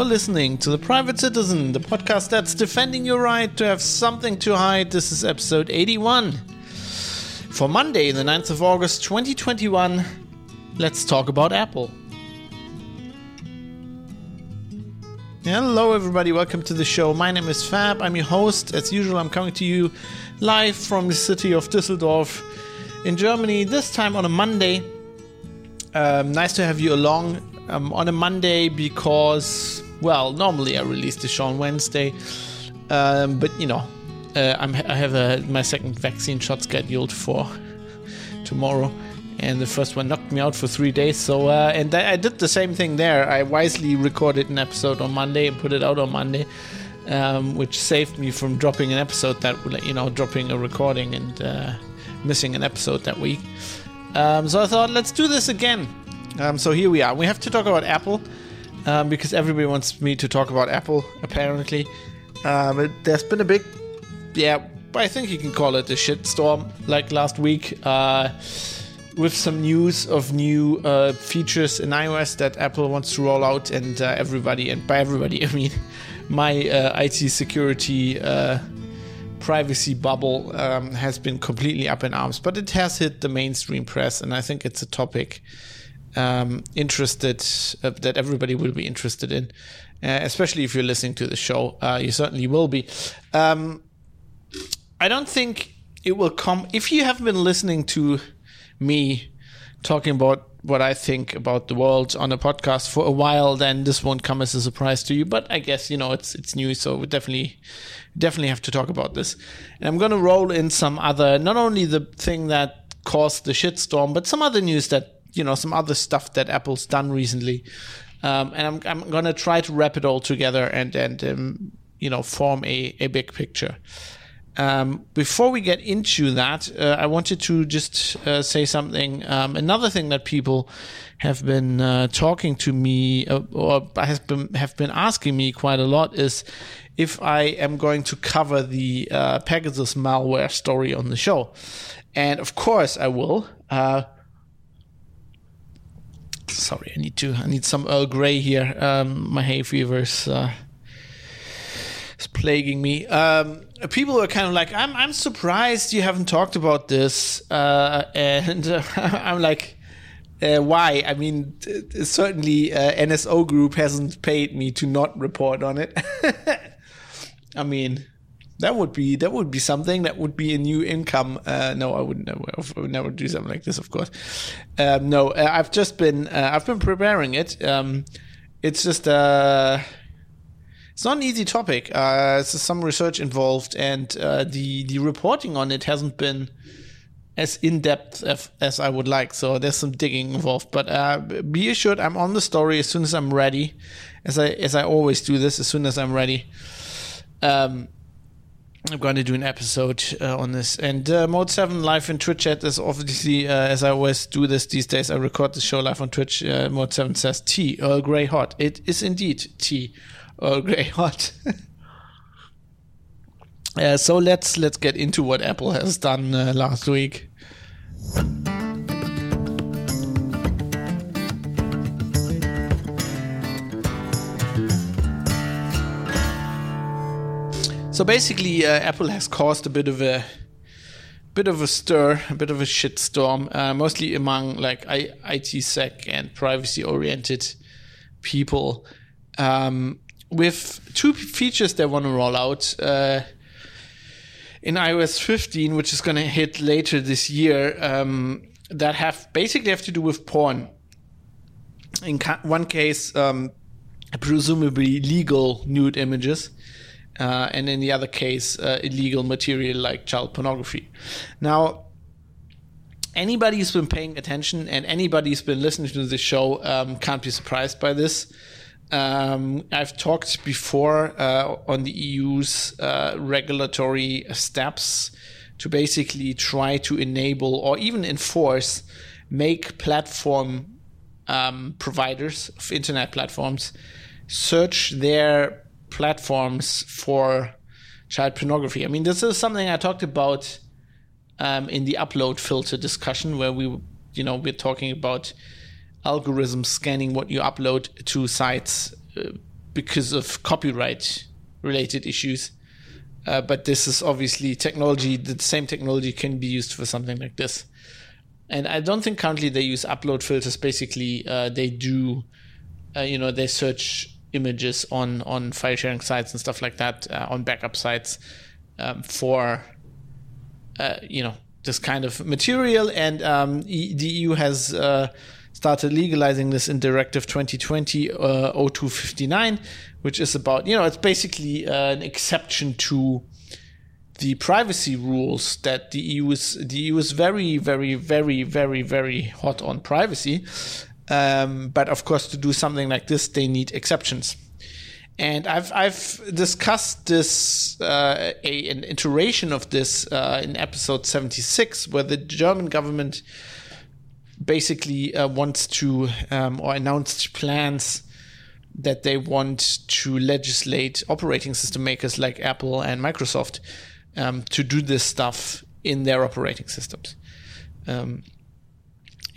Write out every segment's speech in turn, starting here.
You're listening to The Private Citizen, the podcast that's defending your right to have something to hide. This is episode 81. For Monday, the 9th of August 2021, let's talk about Apple. Hello, everybody. Welcome to the show. My name is Fab. I'm your host. As usual, I'm coming to you live from the city of Düsseldorf in Germany, this time on a Monday. Um, nice to have you along um, on a Monday because, well, normally I release the show on Wednesday, um, but you know, uh, i have a, my second vaccine shot scheduled for tomorrow, and the first one knocked me out for three days. So, uh, and I did the same thing there. I wisely recorded an episode on Monday and put it out on Monday. Um, which saved me from dropping an episode that, you know, dropping a recording and uh, missing an episode that week. Um, so I thought, let's do this again. Um, so here we are. We have to talk about Apple um, because everybody wants me to talk about Apple, apparently. Um, it, there's been a big, yeah, I think you can call it a shitstorm like last week uh, with some news of new uh, features in iOS that Apple wants to roll out, and uh, everybody, and by everybody, I mean my uh, IT security uh, privacy bubble um, has been completely up in arms, but it has hit the mainstream press, and I think it's a topic um, interested uh, that everybody will be interested in, uh, especially if you're listening to the show. Uh, you certainly will be. Um, I don't think it will come if you have been listening to me talking about what I think about the world on a podcast for a while, then this won't come as a surprise to you. But I guess you know it's it's new, so we definitely definitely have to talk about this. And I'm gonna roll in some other, not only the thing that caused the shitstorm, but some other news that you know some other stuff that Apple's done recently. Um, and I'm I'm gonna try to wrap it all together and and um, you know form a a big picture. Um, before we get into that, uh, I wanted to just uh, say something. Um, another thing that people have been uh, talking to me uh, or has been have been asking me quite a lot is if I am going to cover the uh, Pegasus malware story on the show, and of course I will. Uh, sorry, I need to I need some Earl Grey here. Um, my hay fever's is plaguing me. Um, people are kind of like, I'm, I'm surprised you haven't talked about this. Uh, and uh, I'm like, uh, why? I mean, certainly uh, NSO Group hasn't paid me to not report on it. I mean, that would be that would be something that would be a new income. Uh, no, I would never I would never do something like this. Of course, um, no. Uh, I've just been uh, I've been preparing it. Um, it's just uh, it's not an easy topic. Uh, there's some research involved, and uh, the the reporting on it hasn't been as in depth as, as, I would like. So there's some digging involved. But uh, be assured, I'm on the story as soon as I'm ready, as I as I always do this. As soon as I'm ready, um, I'm going to do an episode uh, on this. And uh, Mode Seven live in Twitch chat is obviously uh, as I always do this these days. I record the show live on Twitch. Uh, Mode Seven says tea Earl Grey hot. It is indeed tea Earl Grey hot. uh, so let's let's get into what Apple has done uh, last week. So basically, uh, Apple has caused a bit of a bit of a stir, a bit of a shitstorm, uh, mostly among like I- IT sec and privacy oriented people. Um, with two features they want to roll out uh, in iOS 15, which is going to hit later this year, um, that have basically have to do with porn. In ca- one case, um, presumably legal nude images, uh, and in the other case, uh, illegal material like child pornography. Now, anybody who's been paying attention and anybody who's been listening to this show um, can't be surprised by this. Um, I've talked before uh, on the EU's uh, regulatory steps to basically try to enable or even enforce, make platform um, providers of internet platforms search their platforms for child pornography. I mean, this is something I talked about um, in the upload filter discussion, where we, you know, we're talking about algorithms scanning what you upload to sites uh, because of copyright related issues. Uh, but this is obviously technology. The same technology can be used for something like this. And I don't think currently they use upload filters. Basically, uh, they do, uh, you know, they search images on on file sharing sites and stuff like that uh, on backup sites um, for, uh, you know, this kind of material. And um, e- the EU has uh, started legalizing this in Directive 2020 0259 which is about you know it's basically uh, an exception to the privacy rules that the EU is the EU is very very very very very hot on privacy, um, but of course to do something like this they need exceptions. And I've I've discussed this uh, a, an iteration of this uh, in episode seventy six, where the German government basically uh, wants to um, or announced plans that they want to legislate operating system makers like Apple and Microsoft um, to do this stuff in their operating systems. Um,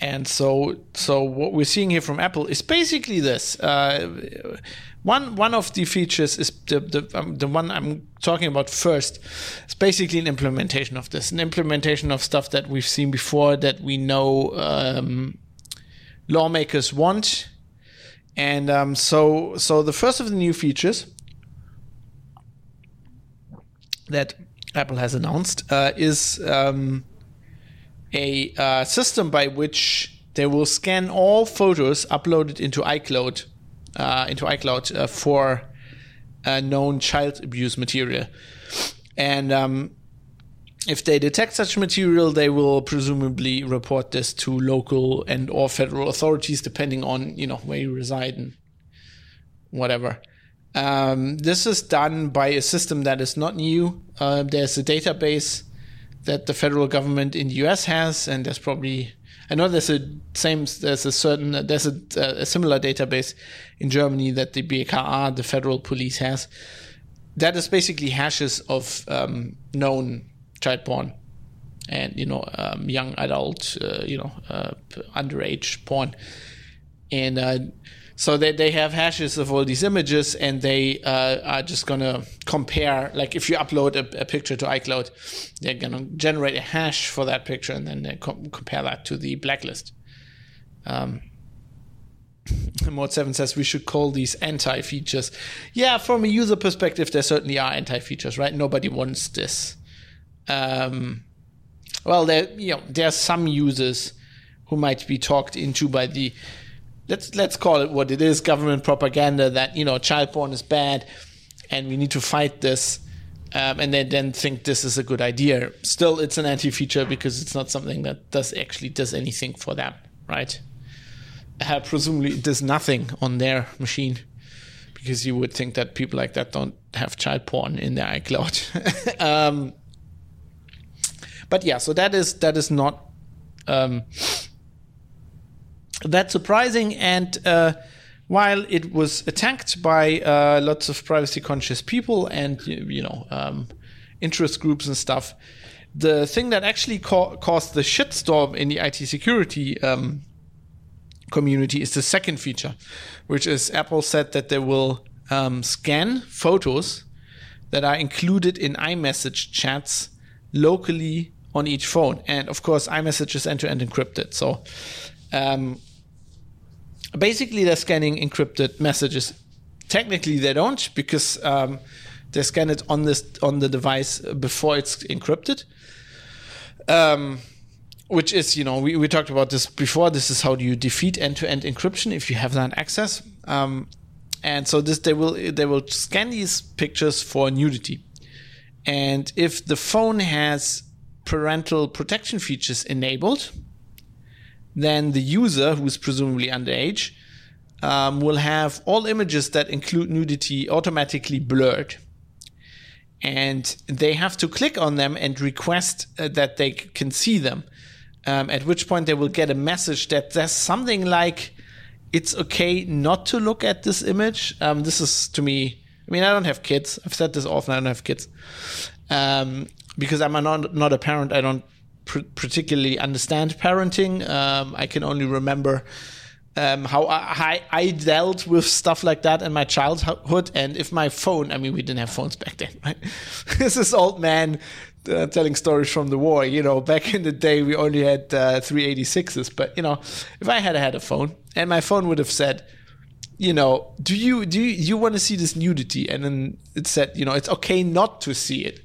and so, so what we're seeing here from Apple is basically this. Uh, one one of the features is the the, um, the one I'm talking about first. It's basically an implementation of this, an implementation of stuff that we've seen before that we know um, lawmakers want and um, so, so the first of the new features that Apple has announced uh, is um, a uh, system by which they will scan all photos uploaded into iCloud, uh, into iCloud uh, for known child abuse material, and um, if they detect such material, they will presumably report this to local and or federal authorities, depending on you know where you reside and whatever. Um, this is done by a system that is not new. Uh, there's a database that the federal government in the U.S. has, and there's probably I know there's a same there's a certain there's a, a similar database in Germany that the BKA, the federal police, has. That is basically hashes of um, known child porn and you know um, young adult uh, you know uh, underage porn and uh, so they, they have hashes of all these images and they uh, are just gonna compare like if you upload a, a, picture to icloud they're gonna generate a hash for that picture and then they com- compare that to the blacklist um, Mode 7 says we should call these anti features. Yeah, from a user perspective, there certainly are anti features, right? Nobody wants this um, well, there you know there are some users who might be talked into by the let's let's call it what it is government propaganda that you know child porn is bad and we need to fight this um, and they then think this is a good idea. Still it's an anti-feature because it's not something that does actually does anything for them right? Uh, presumably it does nothing on their machine because you would think that people like that don't have child porn in their icloud. Um, but yeah, so that is that is not um, that surprising. And uh, while it was attacked by uh, lots of privacy conscious people and you know um, interest groups and stuff, the thing that actually ca- caused the shitstorm in the IT security um, community is the second feature, which is Apple said that they will um, scan photos that are included in iMessage chats locally on each phone. And of course, iMessage is end to end encrypted. So um, basically, they're scanning encrypted messages. Technically, they don't because um, they scan it on this on the device before it's encrypted. Um, which is, you know, we, we talked about this before. This is how do you defeat end to end encryption if you have that access. Um, and so this they will they will scan these pictures for nudity. And if the phone has parental protection features enabled, then the user, who's presumably underage, um, will have all images that include nudity automatically blurred. And they have to click on them and request uh, that they c- can see them. Um, at which point they will get a message that says something like, it's okay not to look at this image. Um, this is to me, I mean, I don't have kids. I've said this often, I don't have kids. Um, because I'm a not, not a parent, I don't pr- particularly understand parenting. Um, I can only remember um, how I, I dealt with stuff like that in my childhood. And if my phone, I mean, we didn't have phones back then, right? this is old man uh, telling stories from the war. You know, back in the day, we only had uh, 386s. But, you know, if I had had a phone and my phone would have said, you know, do you do you, you want to see this nudity? And then it said, you know, it's okay not to see it.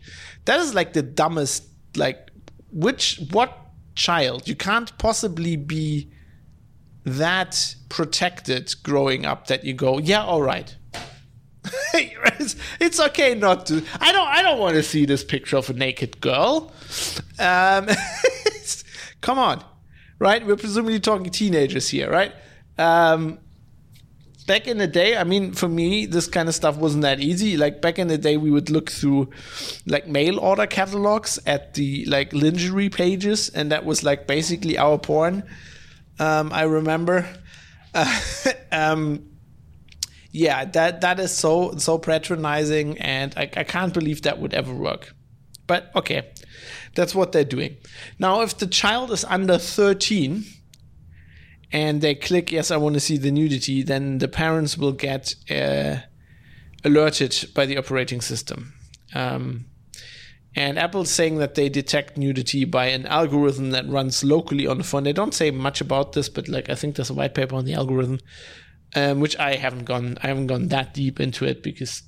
That is like the dumbest, like, which, what child? You can't possibly be that protected growing up that you go, yeah, all right. it's, it's, okay not to. I don't. I don't want to see this picture of a naked girl. Um, come on, right? We're presumably talking teenagers here, right? Um, back in the day, I mean, for me, this kind of stuff wasn't that easy. Like back in the day, we would look through like mail order catalogs at the like lingerie pages, and that was like basically our porn. Um, I remember. Uh, um, yeah, that that is so so patronizing, and I, I can't believe that would ever work. But okay, that's what they're doing. Now, if the child is under thirteen and they click yes, I want to see the nudity, then the parents will get uh, alerted by the operating system. Um, and Apple's saying that they detect nudity by an algorithm that runs locally on the phone. They don't say much about this, but like I think there's a white paper on the algorithm, um, which I haven't gone I haven't gone that deep into it because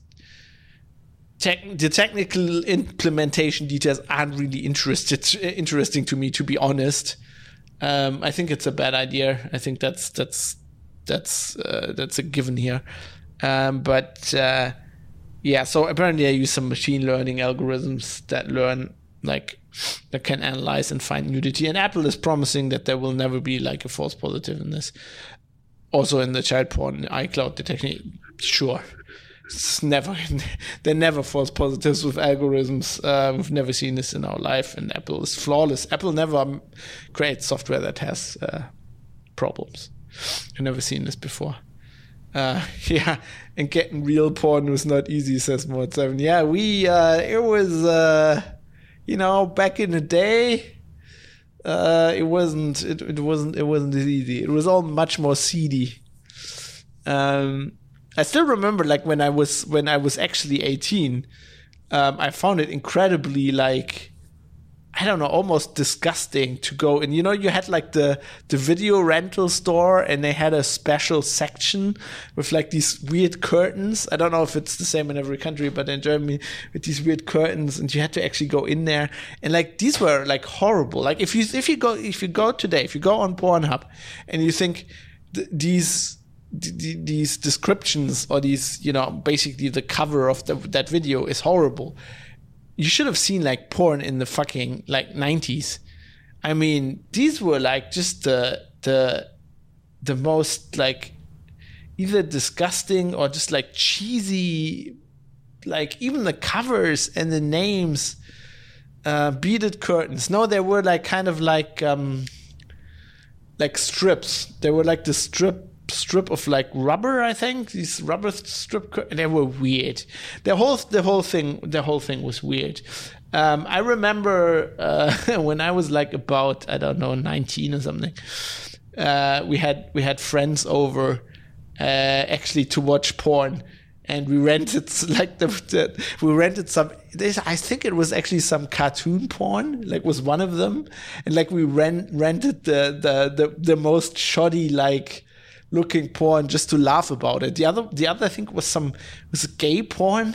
the technical implementation details aren't really interested interesting to me, to be honest. Um, I think it's a bad idea. I think that's that's that's uh, that's a given here. Um, but uh, yeah, so apparently I use some machine learning algorithms that learn like that can analyze and find nudity. And Apple is promising that there will never be like a false positive in this. Also in the child porn iCloud detection, sure. It's never they're never false positives with algorithms. Uh, we've never seen this in our life, and Apple is flawless. Apple never creates software that has uh, problems. I've never seen this before. Uh, yeah, and getting real porn was not easy, says Mod Seven. Yeah, we uh, it was uh, you know back in the day. Uh, it wasn't. It, it wasn't. It wasn't as easy. It was all much more seedy. Um, I still remember, like when I was when I was actually eighteen, um, I found it incredibly like I don't know, almost disgusting to go. And you know, you had like the the video rental store, and they had a special section with like these weird curtains. I don't know if it's the same in every country, but in Germany, with these weird curtains, and you had to actually go in there. And like these were like horrible. Like if you if you go if you go today, if you go on Pornhub, and you think th- these these descriptions or these you know basically the cover of the, that video is horrible. You should have seen like porn in the fucking like 90s. I mean, these were like just the the the most like either disgusting or just like cheesy like even the covers and the names uh beaded curtains. No they were like kind of like um like strips. They were like the strip strip of like rubber. I think these rubber strip. They were weird. The whole the whole thing the whole thing was weird. Um, I remember uh, when I was like about I don't know nineteen or something. Uh, we had we had friends over uh, actually to watch porn and we rented like the, the, we rented some I think it was actually some cartoon porn like was one of them and like we rent rented the the the, the most shoddy like looking porn just to laugh about it. The other, the other I think was some was gay porn,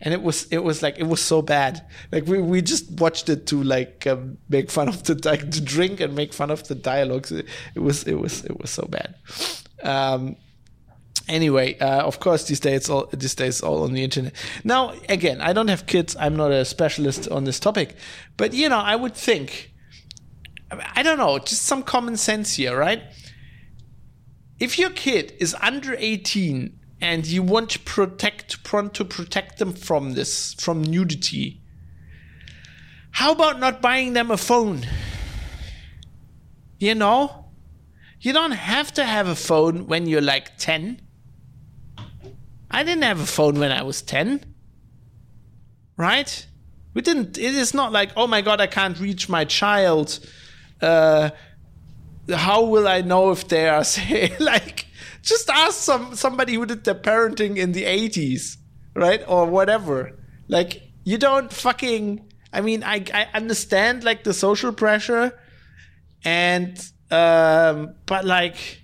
and it was it was like it was so bad. Like we, we just watched it to like um, make fun of the like to drink and make fun of the dialogues. It, it was it was it was so bad. Um, anyway, uh, of course, these days all these days all on the internet. Now, again, I don't have kids. I'm not a specialist on this topic, but you know, I would think. I don't know, just some common sense here, right? If your kid is under 18 and you want to protect to protect them from this from nudity how about not buying them a phone? You know you don't have to have a phone when you're like 10 i didn't have a phone when i was 10 right? We didn't it is not like oh my god i can't reach my child uh how will I know if they are say like just ask some somebody who did their parenting in the 80s, right? Or whatever. Like you don't fucking I mean I I understand like the social pressure and um but like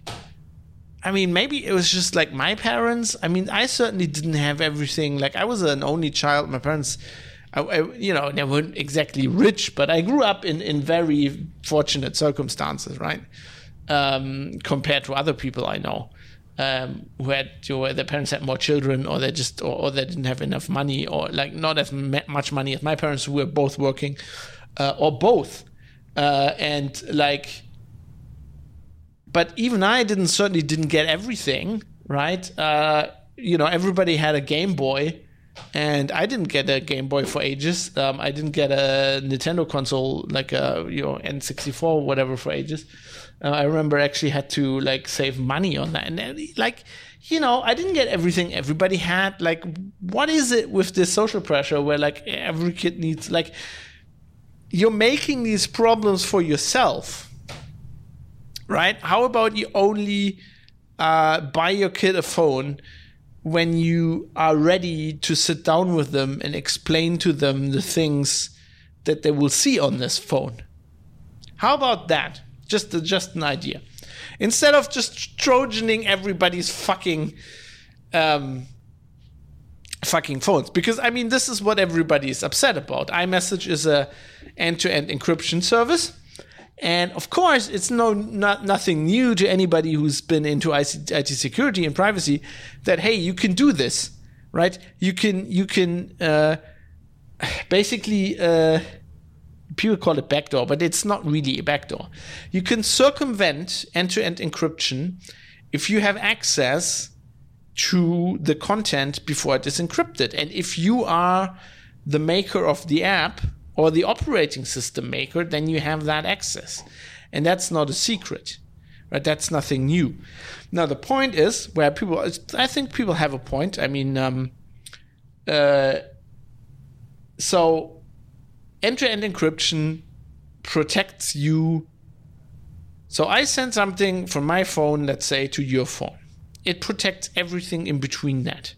I mean, maybe it was just like my parents. I mean, I certainly didn't have everything. Like, I was an only child. My parents, I, I, you know, they weren't exactly rich, but I grew up in, in very fortunate circumstances, right? Um, compared to other people I know um, who had, you know, their parents had more children or they just, or, or, they didn't have enough money or like not as much money as my parents who were both working uh, or both. Uh, and like, but even I didn't certainly didn't get everything right. Uh, you know, everybody had a Game Boy, and I didn't get a Game Boy for ages. Um, I didn't get a Nintendo console like a you know N64 or whatever for ages. Uh, I remember actually had to like save money on that, and then, like you know, I didn't get everything everybody had. Like, what is it with this social pressure where like every kid needs like you're making these problems for yourself right? How about you only uh, buy your kid a phone when you are ready to sit down with them and explain to them the things that they will see on this phone? How about that? Just just an idea. Instead of just trojaning everybody's fucking um, fucking phones because i mean this is what everybody is upset about imessage is a end-to-end encryption service and of course, it's no not nothing new to anybody who's been into IT security and privacy that hey, you can do this, right? You can you can uh, basically uh, people call it backdoor, but it's not really a backdoor. You can circumvent end-to-end encryption if you have access to the content before it is encrypted, and if you are the maker of the app or the operating system maker, then you have that access. And that's not a secret, right? That's nothing new. Now, the point is where people, I think people have a point. I mean, um, uh, so end to end encryption protects you. So I send something from my phone, let's say, to your phone. It protects everything in between that,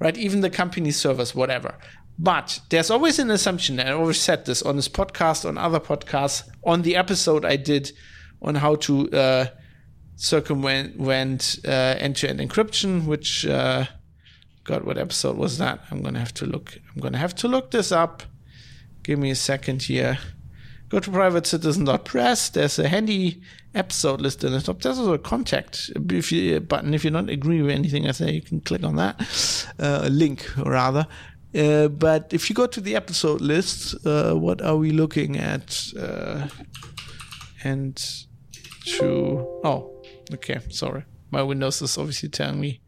right? Even the company servers, whatever. But there's always an assumption, and I always said this on this podcast, on other podcasts, on the episode I did on how to uh, circumvent uh, end-to-end encryption, which uh, God, what episode was that? I'm gonna have to look. I'm gonna have to look this up. Give me a second here. Go to privatecitizen.press. There's a handy episode list in the top. There's also a contact if you, button. If you don't agree with anything I say, you can click on that. Uh, link, rather. Uh, but if you go to the episode list, uh, what are we looking at? Uh, and to oh, okay, sorry, my Windows is obviously telling me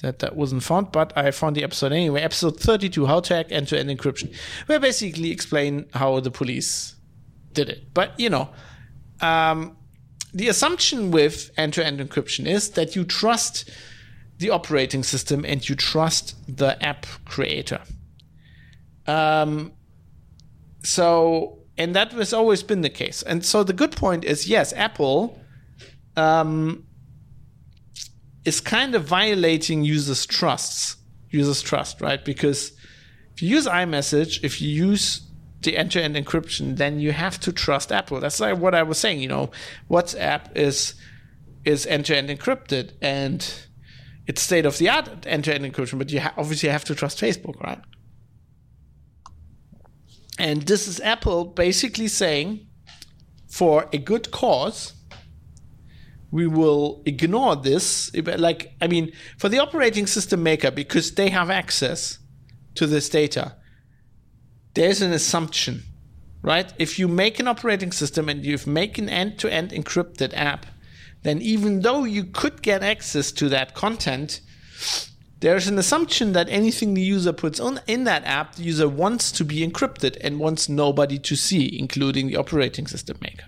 that that wasn't found, but I found the episode anyway. Episode thirty-two: How to Hack End-to-End Encryption, where basically explain how the police did it. But you know, um, the assumption with end-to-end encryption is that you trust the operating system and you trust the app creator. Um, so, and that has always been the case. And so the good point is yes, Apple um, is kind of violating users' trusts, users' trust, right? Because if you use iMessage, if you use the end-to-end encryption, then you have to trust Apple. That's like what I was saying. You know, WhatsApp is is end-to-end encrypted, and it's state of the art end to end encryption, but you ha- obviously have to trust Facebook, right? And this is Apple basically saying, for a good cause, we will ignore this. Like, I mean, for the operating system maker, because they have access to this data, there's an assumption, right? If you make an operating system and you make an end to end encrypted app, then even though you could get access to that content, there's an assumption that anything the user puts on in that app, the user wants to be encrypted and wants nobody to see, including the operating system maker.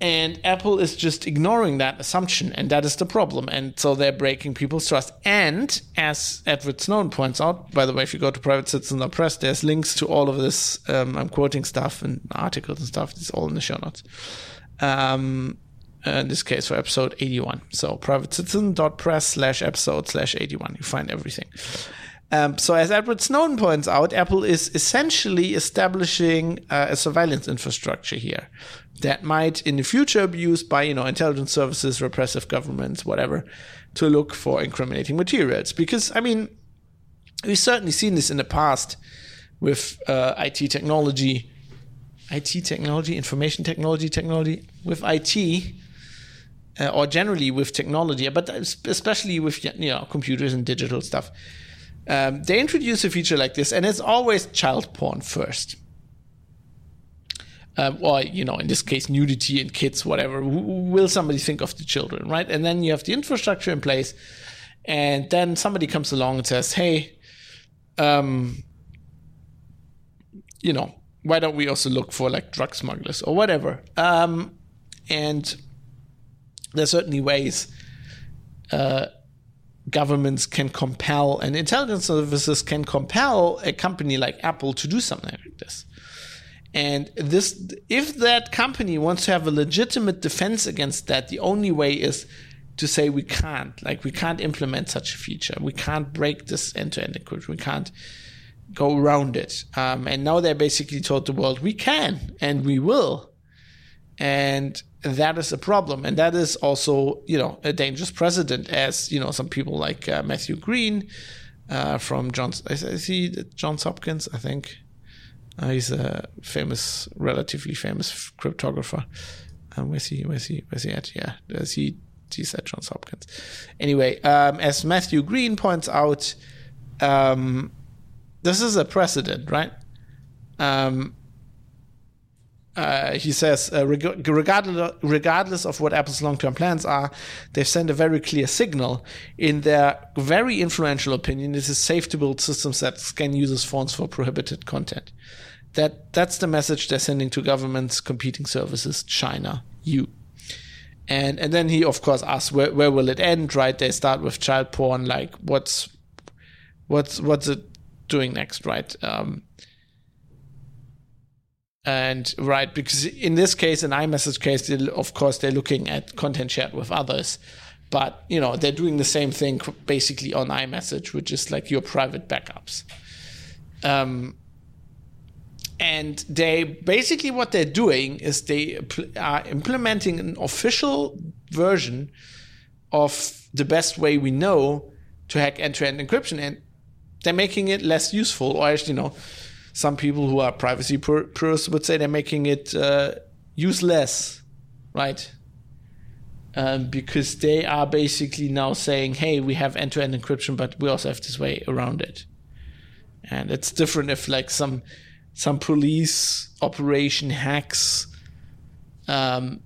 And Apple is just ignoring that assumption, and that is the problem. And so they're breaking people's trust. And as Edward Snowden points out, by the way, if you go to Private Citizen Press, there's links to all of this. Um, I'm quoting stuff and articles and stuff. It's all in the show notes. Um, in this case for episode 81. So privatecitizen.press slash episode slash 81. You find everything. Um, so as Edward Snowden points out, Apple is essentially establishing uh, a surveillance infrastructure here that might in the future be used by, you know, intelligence services, repressive governments, whatever, to look for incriminating materials. Because, I mean, we've certainly seen this in the past with uh, IT technology, IT technology, information technology, technology, with IT, uh, or generally with technology, but especially with you know computers and digital stuff. Um, they introduce a feature like this, and it's always child porn first. Um, or you know, in this case, nudity and kids, whatever. Will somebody think of the children, right? And then you have the infrastructure in place, and then somebody comes along and says, "Hey, um, you know, why don't we also look for like drug smugglers or whatever?" Um, and there's certainly ways uh, governments can compel and intelligence services can compel a company like Apple to do something like this. And this, if that company wants to have a legitimate defense against that, the only way is to say we can't, like we can't implement such a feature, we can't break this end-to-end encryption, we can't go around it. Um, and now they're basically told the world we can and we will. And that is a problem, and that is also you know a dangerous precedent, as you know some people like uh, Matthew Green uh, from Johns. I see Johns Hopkins, I think. Uh, he's a famous, relatively famous cryptographer. Um, where's he? Where's he? Where's he at? Yeah, does he? He's at Johns Hopkins. Anyway, um, as Matthew Green points out, um, this is a precedent, right? Um, uh, he says, uh, reg- regardless, regardless of what Apple's long term plans are, they've sent a very clear signal. In their very influential opinion, it is safe to build systems that scan users' phones for prohibited content. That That's the message they're sending to governments, competing services, China, you. And, and then he, of course, asks, where, where will it end, right? They start with child porn, like, what's, what's, what's it doing next, right? Um, and right because in this case in imessage case of course they're looking at content shared with others. But you know they're doing the same thing basically on imessage which is like your private backups. Um, and they basically what they're doing is they are implementing an official version of the best way we know to hack end-to-end encryption. And they're making it less useful or you know some people who are privacy purists would say they're making it uh, useless, right? Um, because they are basically now saying, hey, we have end to end encryption, but we also have this way around it. And it's different if like some some police operation hacks um,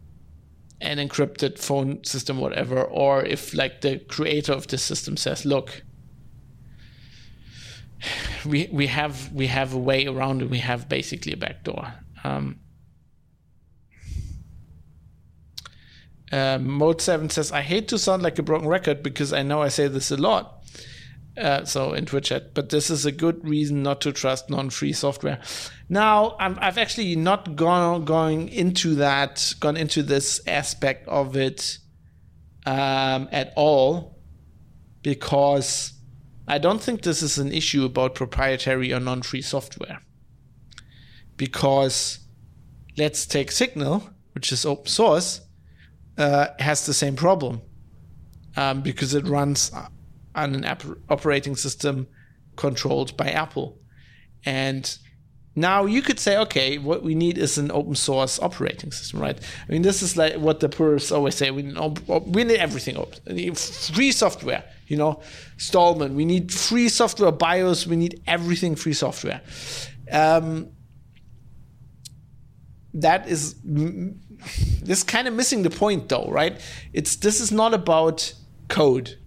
an encrypted phone system, whatever, or if like the creator of the system says, look, we we have we have a way around it. We have basically a backdoor. Um, uh, Mode Seven says, "I hate to sound like a broken record because I know I say this a lot." Uh, so in Twitch chat, but this is a good reason not to trust non-free software. Now, i have actually not gone going into that, gone into this aspect of it um, at all, because I don't think this is an issue about proprietary or non free software. Because let's take Signal, which is open source, uh, has the same problem um, because it runs on an operating system controlled by Apple. And now you could say, okay, what we need is an open source operating system, right? I mean, this is like what the purists always say: we need, we need everything open, free software. You know, Stallman. We need free software BIOS. We need everything free software. Um, that is this kind of missing the point, though, right? It's this is not about code.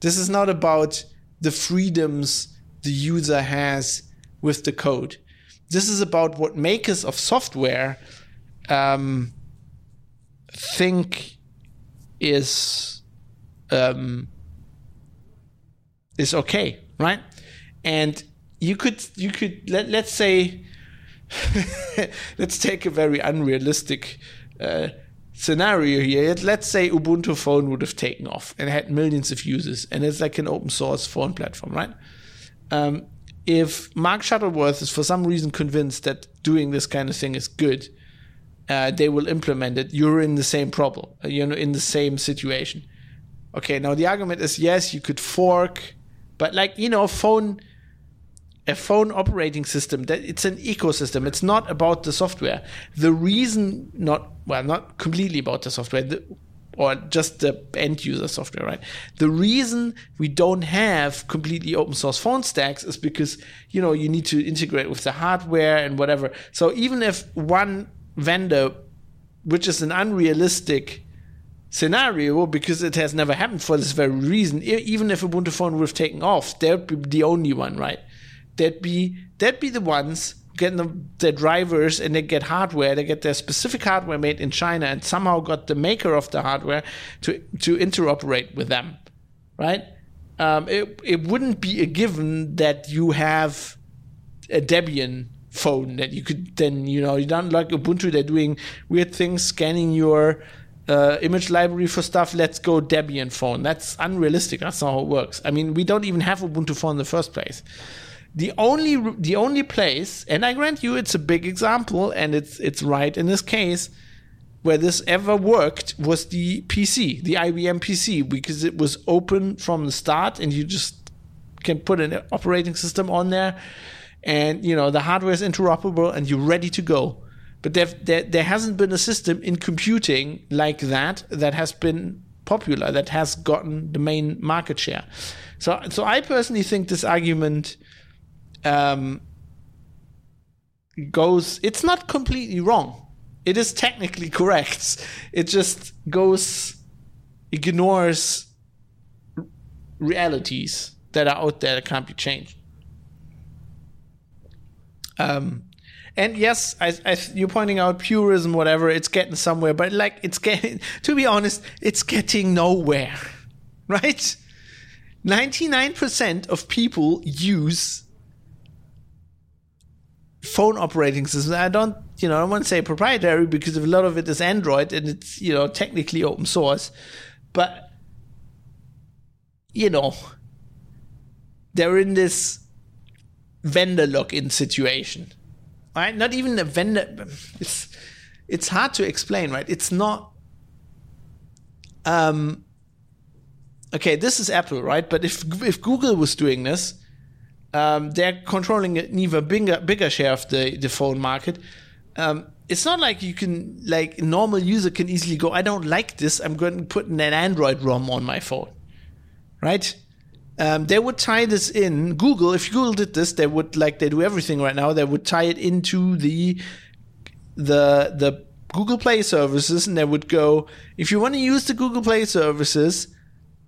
This is not about the freedoms the user has with the code this is about what makers of software um, think is um, is okay, right? And you could you could let let's say let's take a very unrealistic uh, scenario here, let's say Ubuntu phone would have taken off and had millions of users, and it's like an open source phone platform, right? Um, if Mark Shuttleworth is for some reason convinced that doing this kind of thing is good, uh, they will implement it. You're in the same problem. You're in the same situation. Okay, now the argument is yes, you could fork, but like you know, phone a phone operating system that it's an ecosystem. It's not about the software. The reason not well not completely about the software the, or just the end user software right? The reason we don't have completely open source phone stacks is because you know you need to integrate with the hardware and whatever. So even if one vendor which is an unrealistic scenario because it has never happened for this very reason. Even if ubuntu phone would have taken off they would be the only one right? They'd be they'd be the ones getting the, the drivers and they get hardware they get their specific hardware made in china and somehow got the maker of the hardware to to interoperate with them right? Um, it, it wouldn't be a given that you have a debian phone that you could then you know you don't like ubuntu they're doing weird things scanning your uh, image library for stuff let's go debian phone. That's unrealistic. That's not how it works. I mean we don't even have ubuntu phone in the first place. The only the only place, and I grant you, it's a big example, and it's it's right in this case, where this ever worked was the PC, the IBM PC, because it was open from the start, and you just can put an operating system on there, and you know the hardware is interoperable, and you're ready to go. But there, there, hasn't been a system in computing like that that has been popular, that has gotten the main market share. So, so I personally think this argument um, goes. It's not completely wrong. It is technically correct. It just goes ignores realities that are out there that can't be changed. Um, and yes, you're pointing out purism, whatever. It's getting somewhere, but like it's getting. To be honest, it's getting nowhere, right? Ninety nine percent of people use phone operating systems. I don't, you know, I to say proprietary because a lot of it is Android and it's, you know, technically open source. But, you know, they're in this vendor lock-in situation, right? Not even a vendor. It's it's hard to explain, right? It's not. Um. Okay, this is Apple, right? But if if Google was doing this, um, they're controlling an even bigger bigger share of the the phone market. Um, it's not like you can like a normal user can easily go. I don't like this. I'm going to put an Android ROM on my phone, right? Um, they would tie this in Google. If Google did this, they would like they do everything right now. They would tie it into the the the Google Play services, and they would go. If you want to use the Google Play services,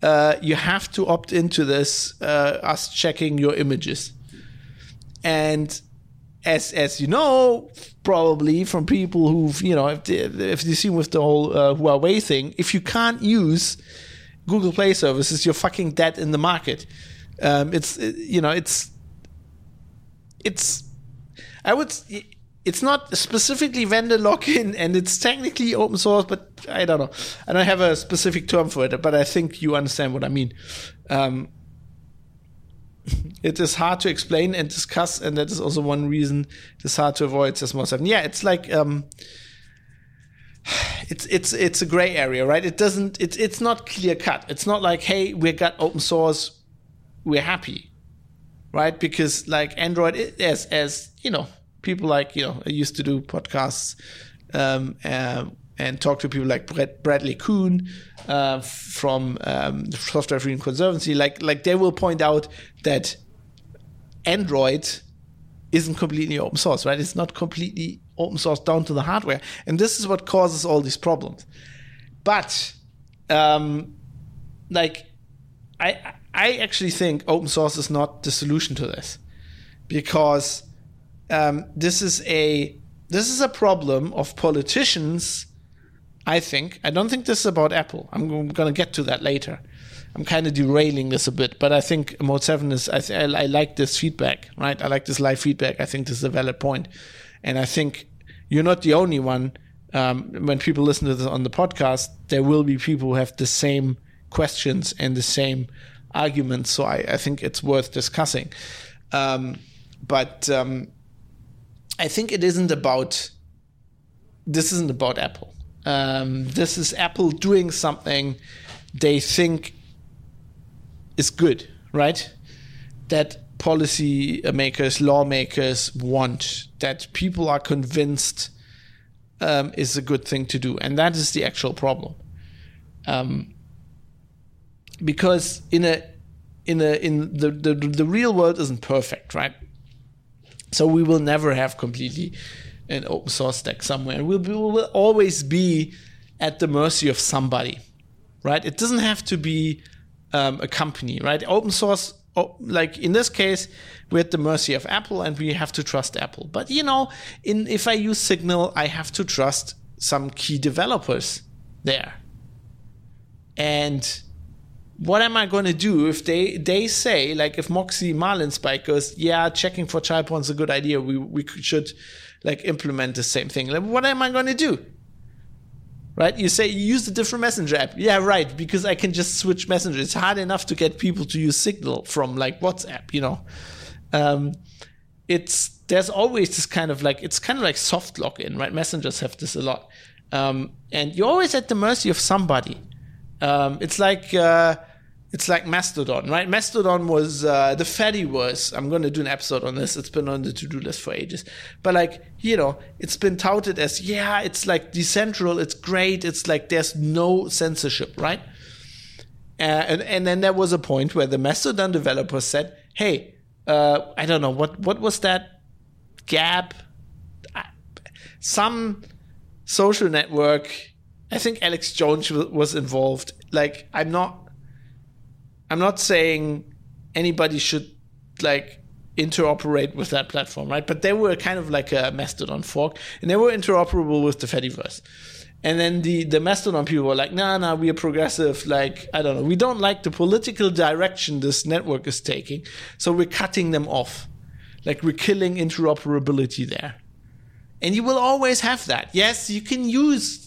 uh, you have to opt into this uh, us checking your images and as as you know probably from people who've you know if, if you've seen with the whole uh, Huawei thing if you can't use Google Play services you're fucking dead in the market. Um, it's you know it's it's I would it's not specifically vendor lock-in and it's technically open source but i don't know. I don't have a specific term for it but i think you understand what i mean. Um, it is hard to explain and discuss and that is also one reason it's hard to avoid SESMO 7 yeah it's like um, it's it's it's a gray area right it doesn't it's it's not clear cut it's not like hey we got open source we're happy right because like android as as you know people like you know I used to do podcasts um, uh, and talk to people like Brad, Bradley Kuhn uh, from um, the Software Freedom Conservancy. Like like they will point out that Android isn't completely open source, right? It's not completely open source down to the hardware, and this is what causes all these problems. But um, like I I actually think open source is not the solution to this because um, this is a this is a problem of politicians. I think I don't think this is about Apple. I'm going to get to that later. I'm kind of derailing this a bit, but I think Mode Seven is. I, th- I, I like this feedback, right? I like this live feedback. I think this is a valid point, and I think you're not the only one um, when people listen to this on the podcast, there will be people who have the same questions and the same arguments. So I, I think it's worth discussing. Um, but um, I think it isn't about this isn't about Apple. Um, this is Apple doing something they think is good, right? That policy makers, lawmakers want, that people are convinced um, is a good thing to do, and that is the actual problem. Um, because in a in a in the, the the real world isn't perfect, right? So we will never have completely an open source stack somewhere. We'll, be, we'll always be at the mercy of somebody, right? It doesn't have to be um, a company, right? Open source, oh, like in this case, we're at the mercy of Apple and we have to trust Apple. But you know, in if I use Signal, I have to trust some key developers there. And what am I going to do if they they say like if Moxie Marlinspike goes, yeah, checking for child porn is a good idea. We we should like implement the same thing. Like, what am I going to do? Right? You say you use a different messenger app. Yeah, right. Because I can just switch messenger. It's hard enough to get people to use Signal from like WhatsApp. You know, um, it's there's always this kind of like it's kind of like soft lock-in, right? Messengers have this a lot, um, and you're always at the mercy of somebody. Um, it's like uh, it's like Mastodon, right? Mastodon was uh, the Fediverse. I'm going to do an episode on this. It's been on the to-do list for ages. But like, you know, it's been touted as, yeah, it's like decentral. It's great. It's like there's no censorship, right? Uh, and, and then there was a point where the Mastodon developers said, hey, uh, I don't know, what, what was that Gab? Some social network. I think Alex Jones was involved. Like, I'm not I'm not saying anybody should like interoperate with that platform, right? But they were kind of like a Mastodon fork, and they were interoperable with the Fediverse. And then the the Mastodon people were like, "Nah, nah, we are progressive. Like, I don't know, we don't like the political direction this network is taking, so we're cutting them off. Like, we're killing interoperability there." And you will always have that. Yes, you can use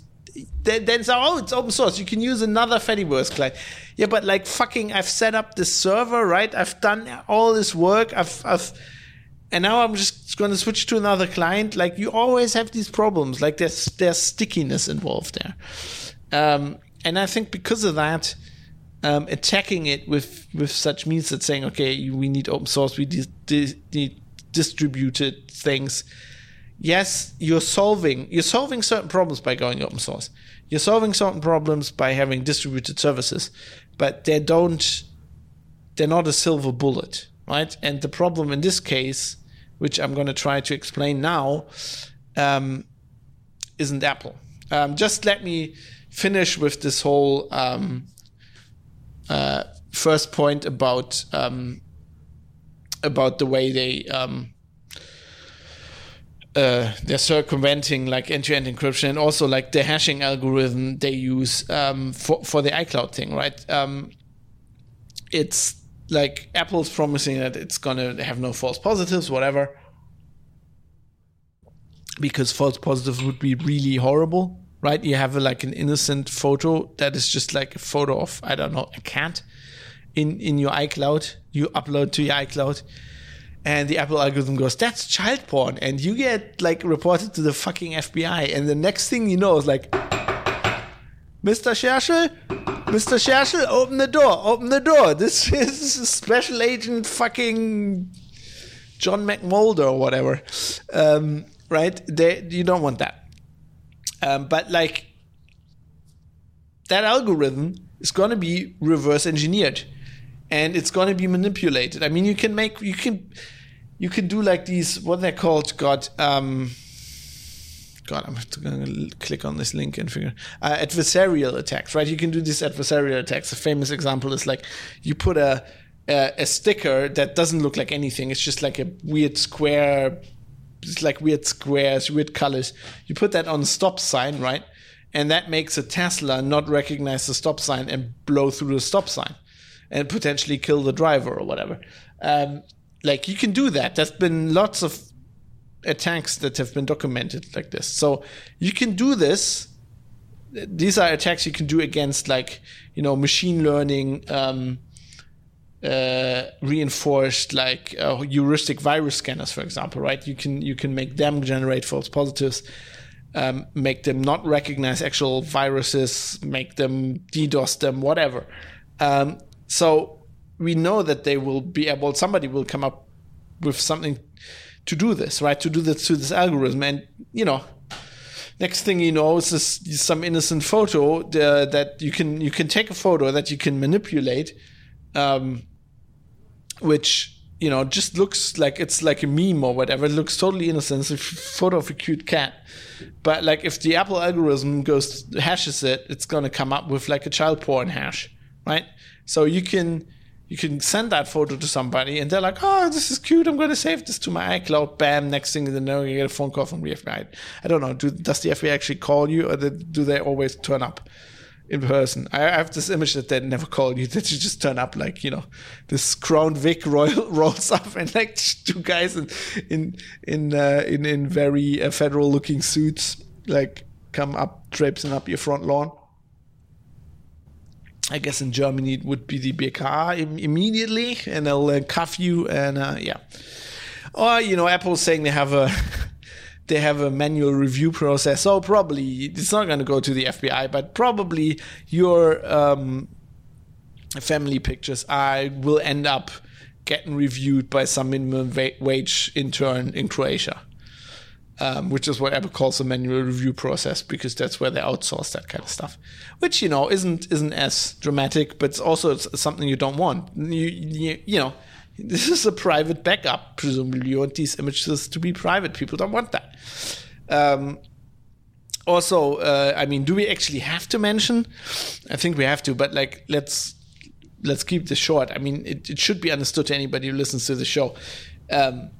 then, then so, oh, it's open source. You can use another Fediverse client. Yeah, but like fucking, I've set up this server, right? I've done all this work. I've, I've, and now I'm just going to switch to another client. Like you always have these problems. Like there's there's stickiness involved there, um, and I think because of that, um, attacking it with with such means that saying, okay, we need open source, we need distributed things yes, you're solving you're solving certain problems by going open source. You're solving certain problems by having distributed services, but they don't they're not a silver bullet, right? And the problem in this case, which I'm going to try to explain now, um, isn't Apple. Um, just let me finish with this whole um, uh, first point about um, about the way they um, uh, they're circumventing like end-to-end encryption and also like the hashing algorithm they use um, for for the iCloud thing, right? Um, it's like Apple's promising that it's gonna have no false positives, whatever, because false positives would be really horrible, right? You have a, like an innocent photo that is just like a photo of I don't know a cat in in your iCloud. You upload to your iCloud and the Apple algorithm goes, "That's child porn," and you get like reported to the fucking FBI, and the next thing you know is like, "Mr. Scherschel, Mr. Scherschel, open the door, open the door. This is Special Agent fucking John McMulder or whatever, um, right? They, you don't want that, um, but like that algorithm is going to be reverse engineered." and it's going to be manipulated. I mean, you can make you can you can do like these what they're called. God, um, God, I'm to click on this link and figure uh, adversarial attacks. Right, you can do these adversarial attacks. A famous example is like you put a, a a sticker that doesn't look like anything. It's just like a weird square. It's like weird squares, weird colors. You put that on a stop sign, right? And that makes a Tesla not recognize the stop sign and blow through the stop sign and potentially kill the driver or whatever. Um, like you can do that. There's been lots of attacks that have been documented like this. So you can do this. These are attacks you can do against like you know machine learning um, uh, reinforced like uh, heuristic virus scanners, for example. Right? You can you can make them generate false positives. Um, make them not recognize actual viruses, make them DDoS them, whatever. Um, so we know that they will be able. Somebody will come up with something to do this, right? To do this to this algorithm, and you know, next thing you know is this, some innocent photo uh, that you can you can take a photo that you can manipulate, um, which you know just looks like it's like a meme or whatever. It looks totally innocent. It's a photo of a cute cat, but like if the Apple algorithm goes hashes it, it's gonna come up with like a child porn hash, right? So you can you can send that photo to somebody and they're like, oh, this is cute. I'm going to save this to my iCloud. Bam. Next thing you know, you get a phone call from the FBI. I don't know. Do, does the FBI actually call you or do they always turn up in person? I, have this image that they never call you, that you just turn up like, you know, this Crown Vic royal rolls up and like two guys in, in, in, uh, in, in very uh, federal looking suits, like come up, traipsing up your front lawn. I guess in Germany it would be the BK Im- immediately, and they'll uh, cuff you, and uh, yeah. Or you know, Apple's saying they have a they have a manual review process, so probably it's not going to go to the FBI, but probably your um, family pictures I will end up getting reviewed by some minimum wage intern in Croatia um, which is what Apple calls a manual review process because that's where they outsource that kind of stuff, which you know isn't isn't as dramatic, but it's also it's something you don't want. You, you, you know, this is a private backup. Presumably, you want these images to be private. People don't want that. Um, also, uh, I mean, do we actually have to mention? I think we have to, but like, let's let's keep this short. I mean, it, it should be understood to anybody who listens to the show. Um,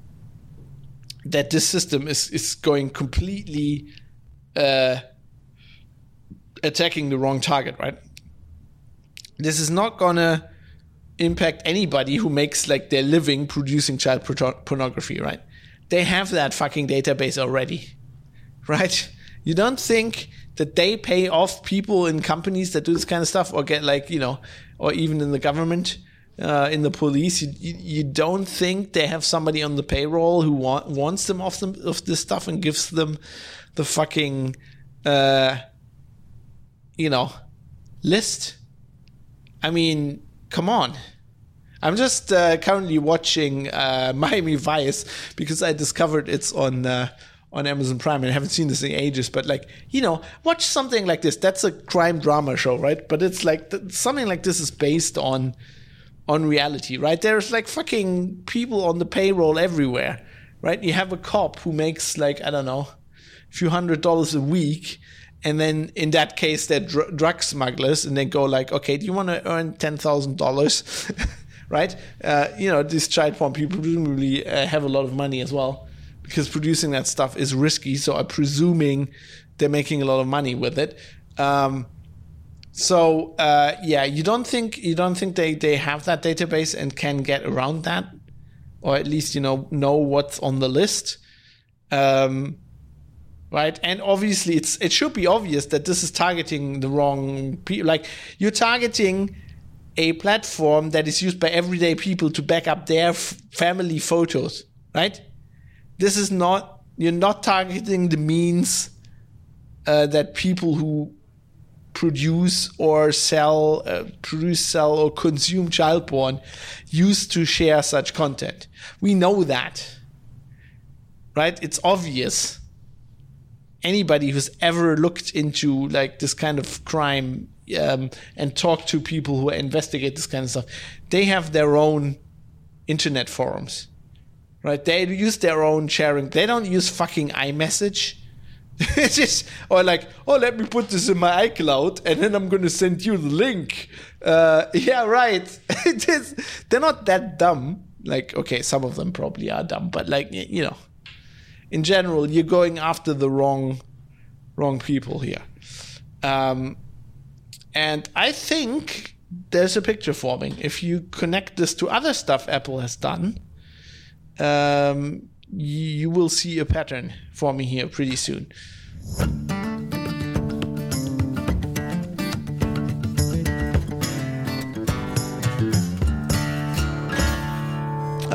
that this system is is going completely uh, attacking the wrong target, right? This is not gonna impact anybody who makes like their living producing child pornography, right? They have that fucking database already, right? You don't think that they pay off people in companies that do this kind of stuff or get like, you know, or even in the government uh, in the police, you, you, don't think they have somebody on the payroll who want, wants them off them of this stuff and gives them the fucking, uh, you know, list. I mean, come on. I'm just uh, currently watching uh, Miami Vice because I discovered it's on uh, on Amazon Prime and I haven't seen this in ages. But like, you know, watch something like this. That's a crime drama show, right? But it's like something like this is based on on reality, right? There's like fucking people on the payroll everywhere, right? You have a cop who makes like, I don't know, a few hundred dollars a week. And then in that case, they're dr- drug smugglers and they go like, okay, do you want to earn $10,000? right? Uh, you know, these child porn people presumably uh, have a lot of money as well because producing that stuff is risky. So I'm presuming they're making a lot of money with it. Um, so uh, yeah, you don't think you don't think they they have that database and can get around that, or at least you know know what's on the list, um, right? And obviously, it's it should be obvious that this is targeting the wrong people. Like you're targeting a platform that is used by everyday people to back up their f- family photos, right? This is not you're not targeting the means uh, that people who produce or sell, uh, produce, sell, or consume child porn used to share such content. We know that, right? It's obvious. Anybody who's ever looked into like this kind of crime um, and talked to people who investigate this kind of stuff, they have their own internet forums, right? They use their own sharing. They don't use fucking iMessage it's just or like oh let me put this in my icloud and then i'm to send you the link. Uh, yeah right. It is, they're not that dumb. Like okay some of them probably are dumb but like you know in general you're going after the wrong wrong people here. Um, and i think there's a picture forming. If you connect this to other stuff apple has done um, you will see a pattern for me here pretty soon.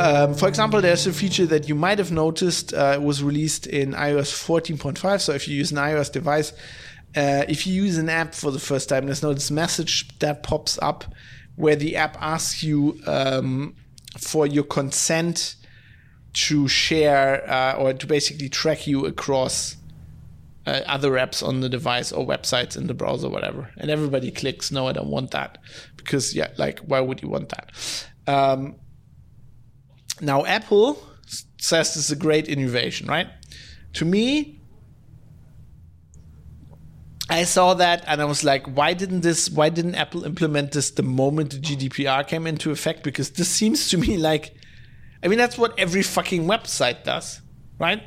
Um, for example, there's a feature that you might have noticed uh, was released in iOS 14.5. So if you use an iOS device, uh, if you use an app for the first time, there's now this message that pops up where the app asks you um, for your consent to share uh, or to basically track you across uh, other apps on the device or websites in the browser, whatever. And everybody clicks, no, I don't want that. Because, yeah, like, why would you want that? Um, now, Apple says this is a great innovation, right? To me, I saw that and I was like, why didn't this, why didn't Apple implement this the moment the GDPR came into effect? Because this seems to me like, I mean, that's what every fucking website does, right?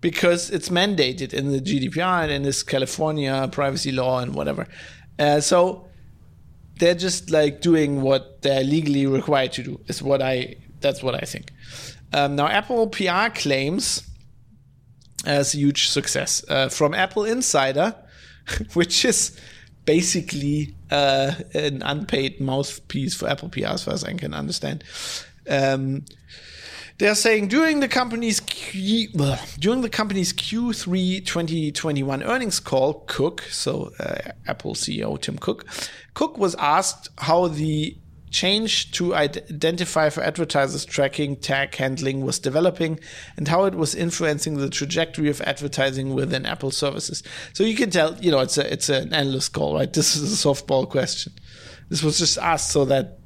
Because it's mandated in the GDPR and in this California privacy law and whatever. Uh, so they're just like doing what they're legally required to do, is what I that's what I think. Um, now, Apple PR claims as a huge success uh, from Apple Insider, which is basically uh, an unpaid mouthpiece for Apple PR, as far as I can understand. Um, they're saying during the company's Q, during the company's Q3 2021 earnings call, Cook, so uh, Apple CEO Tim Cook, Cook was asked how the change to identifier for advertisers tracking tag handling was developing and how it was influencing the trajectory of advertising within Apple services. So you can tell, you know, it's a it's an endless call, right? This is a softball question. This was just asked so that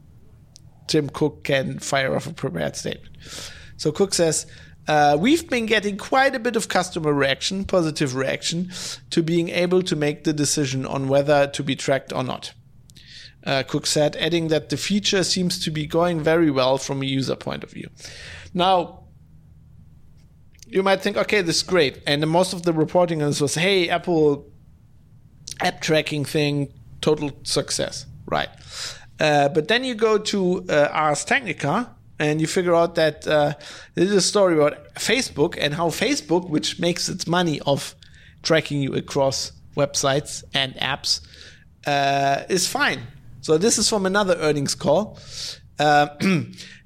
Tim Cook can fire off a prepared statement. So Cook says, uh, we've been getting quite a bit of customer reaction, positive reaction, to being able to make the decision on whether to be tracked or not uh, Cook said, adding that the feature seems to be going very well from a user point of view. Now, you might think, okay, this is great. And most of the reporting on this was, hey, Apple app tracking thing, total success, right? Uh, but then you go to uh, Ars Technica and you figure out that uh, this is a story about Facebook and how Facebook, which makes its money off tracking you across websites and apps, uh, is fine so this is from another earnings call. Uh,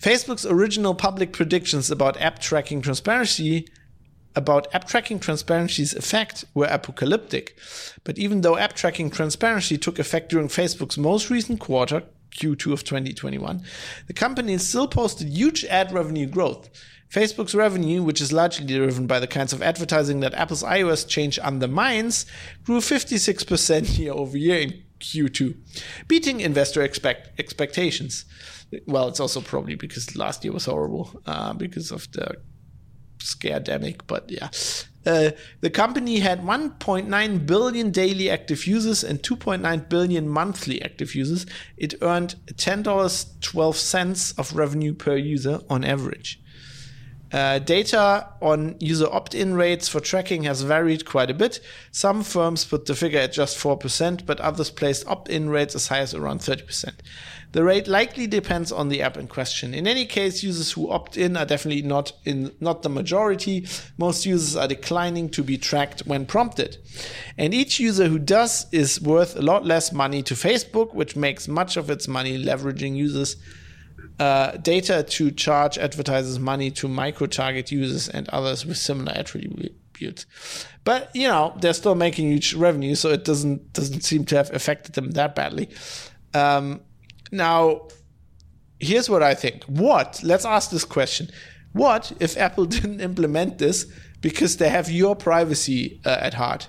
Facebook's original public predictions about app tracking transparency about app tracking transparency's effect were apocalyptic. But even though app tracking transparency took effect during Facebook's most recent quarter, Q2 of 2021, the company still posted huge ad revenue growth. Facebook's revenue, which is largely driven by the kinds of advertising that Apple's iOS change undermines, grew 56% year over year in Q2, beating investor expect expectations. Well, it's also probably because last year was horrible uh, because of the scaredemic, but yeah. Uh, the company had 1.9 billion daily active users and 2.9 billion monthly active users. It earned $10.12 of revenue per user on average. Uh, data on user opt in rates for tracking has varied quite a bit. Some firms put the figure at just 4%, but others placed opt in rates as high as around 30%. The rate likely depends on the app in question. In any case, users who opt in are definitely not in not the majority. Most users are declining to be tracked when prompted. And each user who does is worth a lot less money to Facebook, which makes much of its money leveraging users uh, data to charge advertisers money to micro target users and others with similar attributes. But you know they're still making huge revenue, so it doesn't doesn't seem to have affected them that badly. Um, now, here's what I think. What? Let's ask this question. What if Apple didn't implement this because they have your privacy uh, at heart?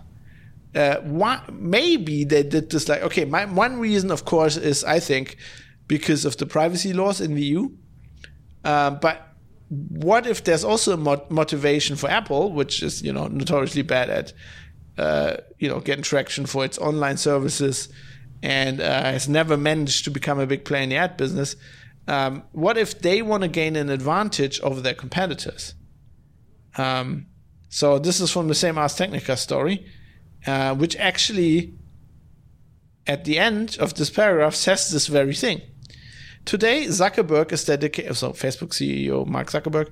Uh, why, maybe they did this like okay. My one reason, of course, is I think because of the privacy laws in the EU. Uh, but what if there's also a mot- motivation for Apple, which is you know notoriously bad at uh, you know getting traction for its online services and uh, has never managed to become a big player in the ad business? Um, what if they want to gain an advantage over their competitors? Um, so this is from the same Ars Technica story, uh, which actually at the end of this paragraph says this very thing. Today, Zuckerberg is dedicating, so Facebook CEO Mark Zuckerberg,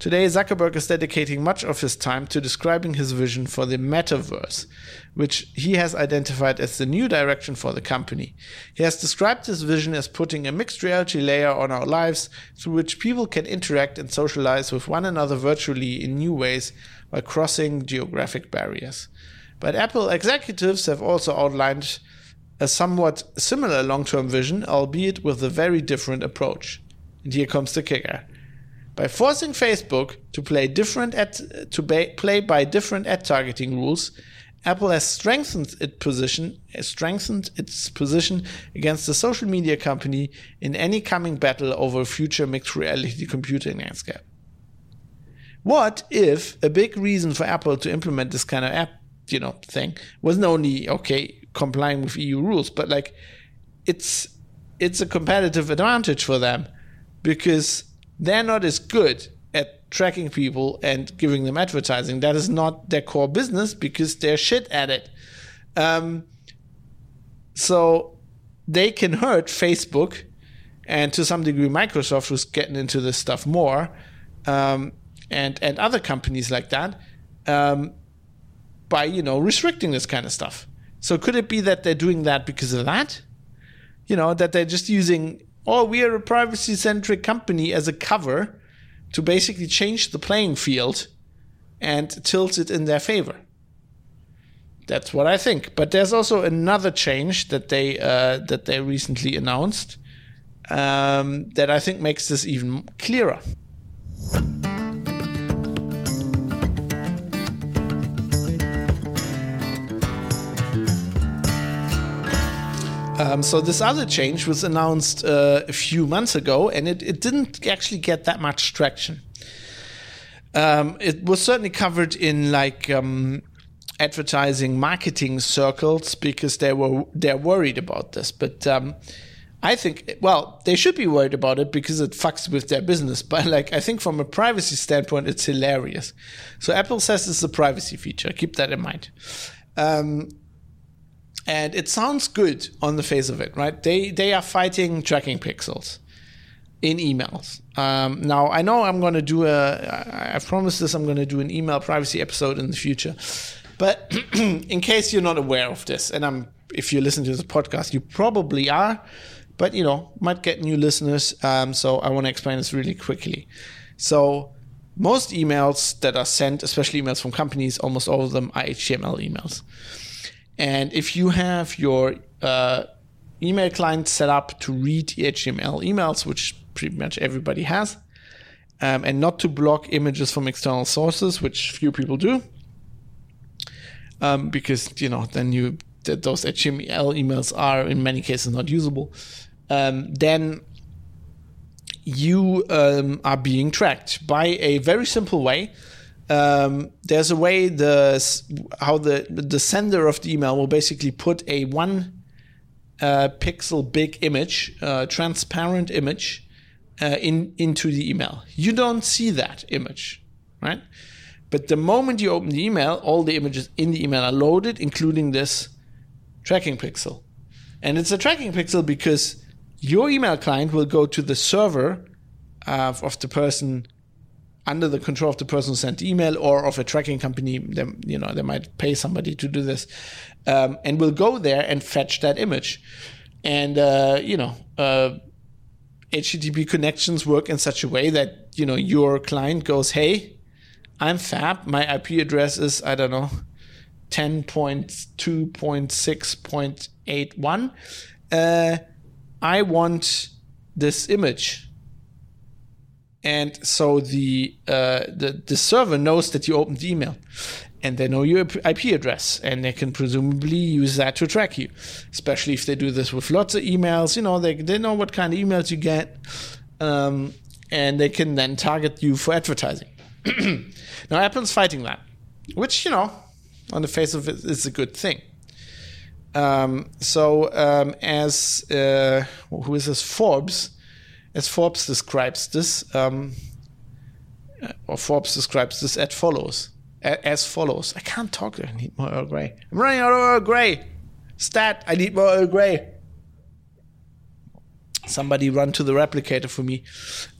today Zuckerberg is dedicating much of his time to describing his vision for the metaverse, which he has identified as the new direction for the company. He has described his vision as putting a mixed reality layer on our lives through which people can interact and socialize with one another virtually in new ways while crossing geographic barriers. But Apple executives have also outlined a somewhat similar long term vision, albeit with a very different approach. And here comes the kicker. By forcing Facebook to play different ad, to ba- play by different ad targeting rules, Apple has strengthened its position strengthened its position against the social media company in any coming battle over future mixed reality computing landscape. What if a big reason for Apple to implement this kind of app, you know, thing wasn't only okay, complying with EU rules, but like it's it's a competitive advantage for them because they're not as good at tracking people and giving them advertising. That is not their core business because they're shit at it. Um, so they can hurt Facebook and to some degree Microsoft, who's getting into this stuff more, um, and and other companies like that, um, by you know restricting this kind of stuff. So could it be that they're doing that because of that? You know, that they're just using, oh, we are a privacy centric company as a cover to basically change the playing field and tilt it in their favor. That's what I think. But there's also another change that they uh, that they recently announced um, that I think makes this even clearer. Um, so this other change was announced uh, a few months ago, and it, it didn't actually get that much traction. Um, it was certainly covered in like um, advertising marketing circles because they were they're worried about this. But um, I think well they should be worried about it because it fucks with their business. But like I think from a privacy standpoint, it's hilarious. So Apple says it's a privacy feature. Keep that in mind. Um, and it sounds good on the face of it, right? They they are fighting tracking pixels in emails. Um, now I know I'm going to do a. I've promised this. I'm going to do an email privacy episode in the future, but in case you're not aware of this, and I'm if you listen to the podcast, you probably are, but you know might get new listeners. Um, so I want to explain this really quickly. So most emails that are sent, especially emails from companies, almost all of them are HTML emails. And if you have your uh, email client set up to read HTML emails, which pretty much everybody has, um, and not to block images from external sources, which few people do, um, because you know then you that those HTML emails are in many cases not usable. Um, then you um, are being tracked by a very simple way um, there's a way the how the the sender of the email will basically put a one uh, pixel big image, uh, transparent image, uh, in into the email. You don't see that image, right? But the moment you open the email, all the images in the email are loaded, including this tracking pixel. And it's a tracking pixel because your email client will go to the server uh, of the person under the control of the person who sent the email or of a tracking company. They, you know, they might pay somebody to do this, um, and will go there and fetch that image. And uh, you know, uh, HTTP connections work in such a way that you know your client goes, "Hey, I'm Fab. My IP address is I don't know, ten point two point six point eight one. Uh, I want this image." And so the uh, the the server knows that you opened the email, and they know your IP address, and they can presumably use that to track you. Especially if they do this with lots of emails, you know they they know what kind of emails you get, um, and they can then target you for advertising. now Apple's fighting that, which you know, on the face of it, is a good thing. Um, so um, as uh, who is this Forbes as Forbes describes this, um, or Forbes describes this as follows. As follows. I can't talk. I need more Earl Grey. I'm running out of Earl Grey. Stat. I need more Earl Grey. Somebody run to the replicator for me.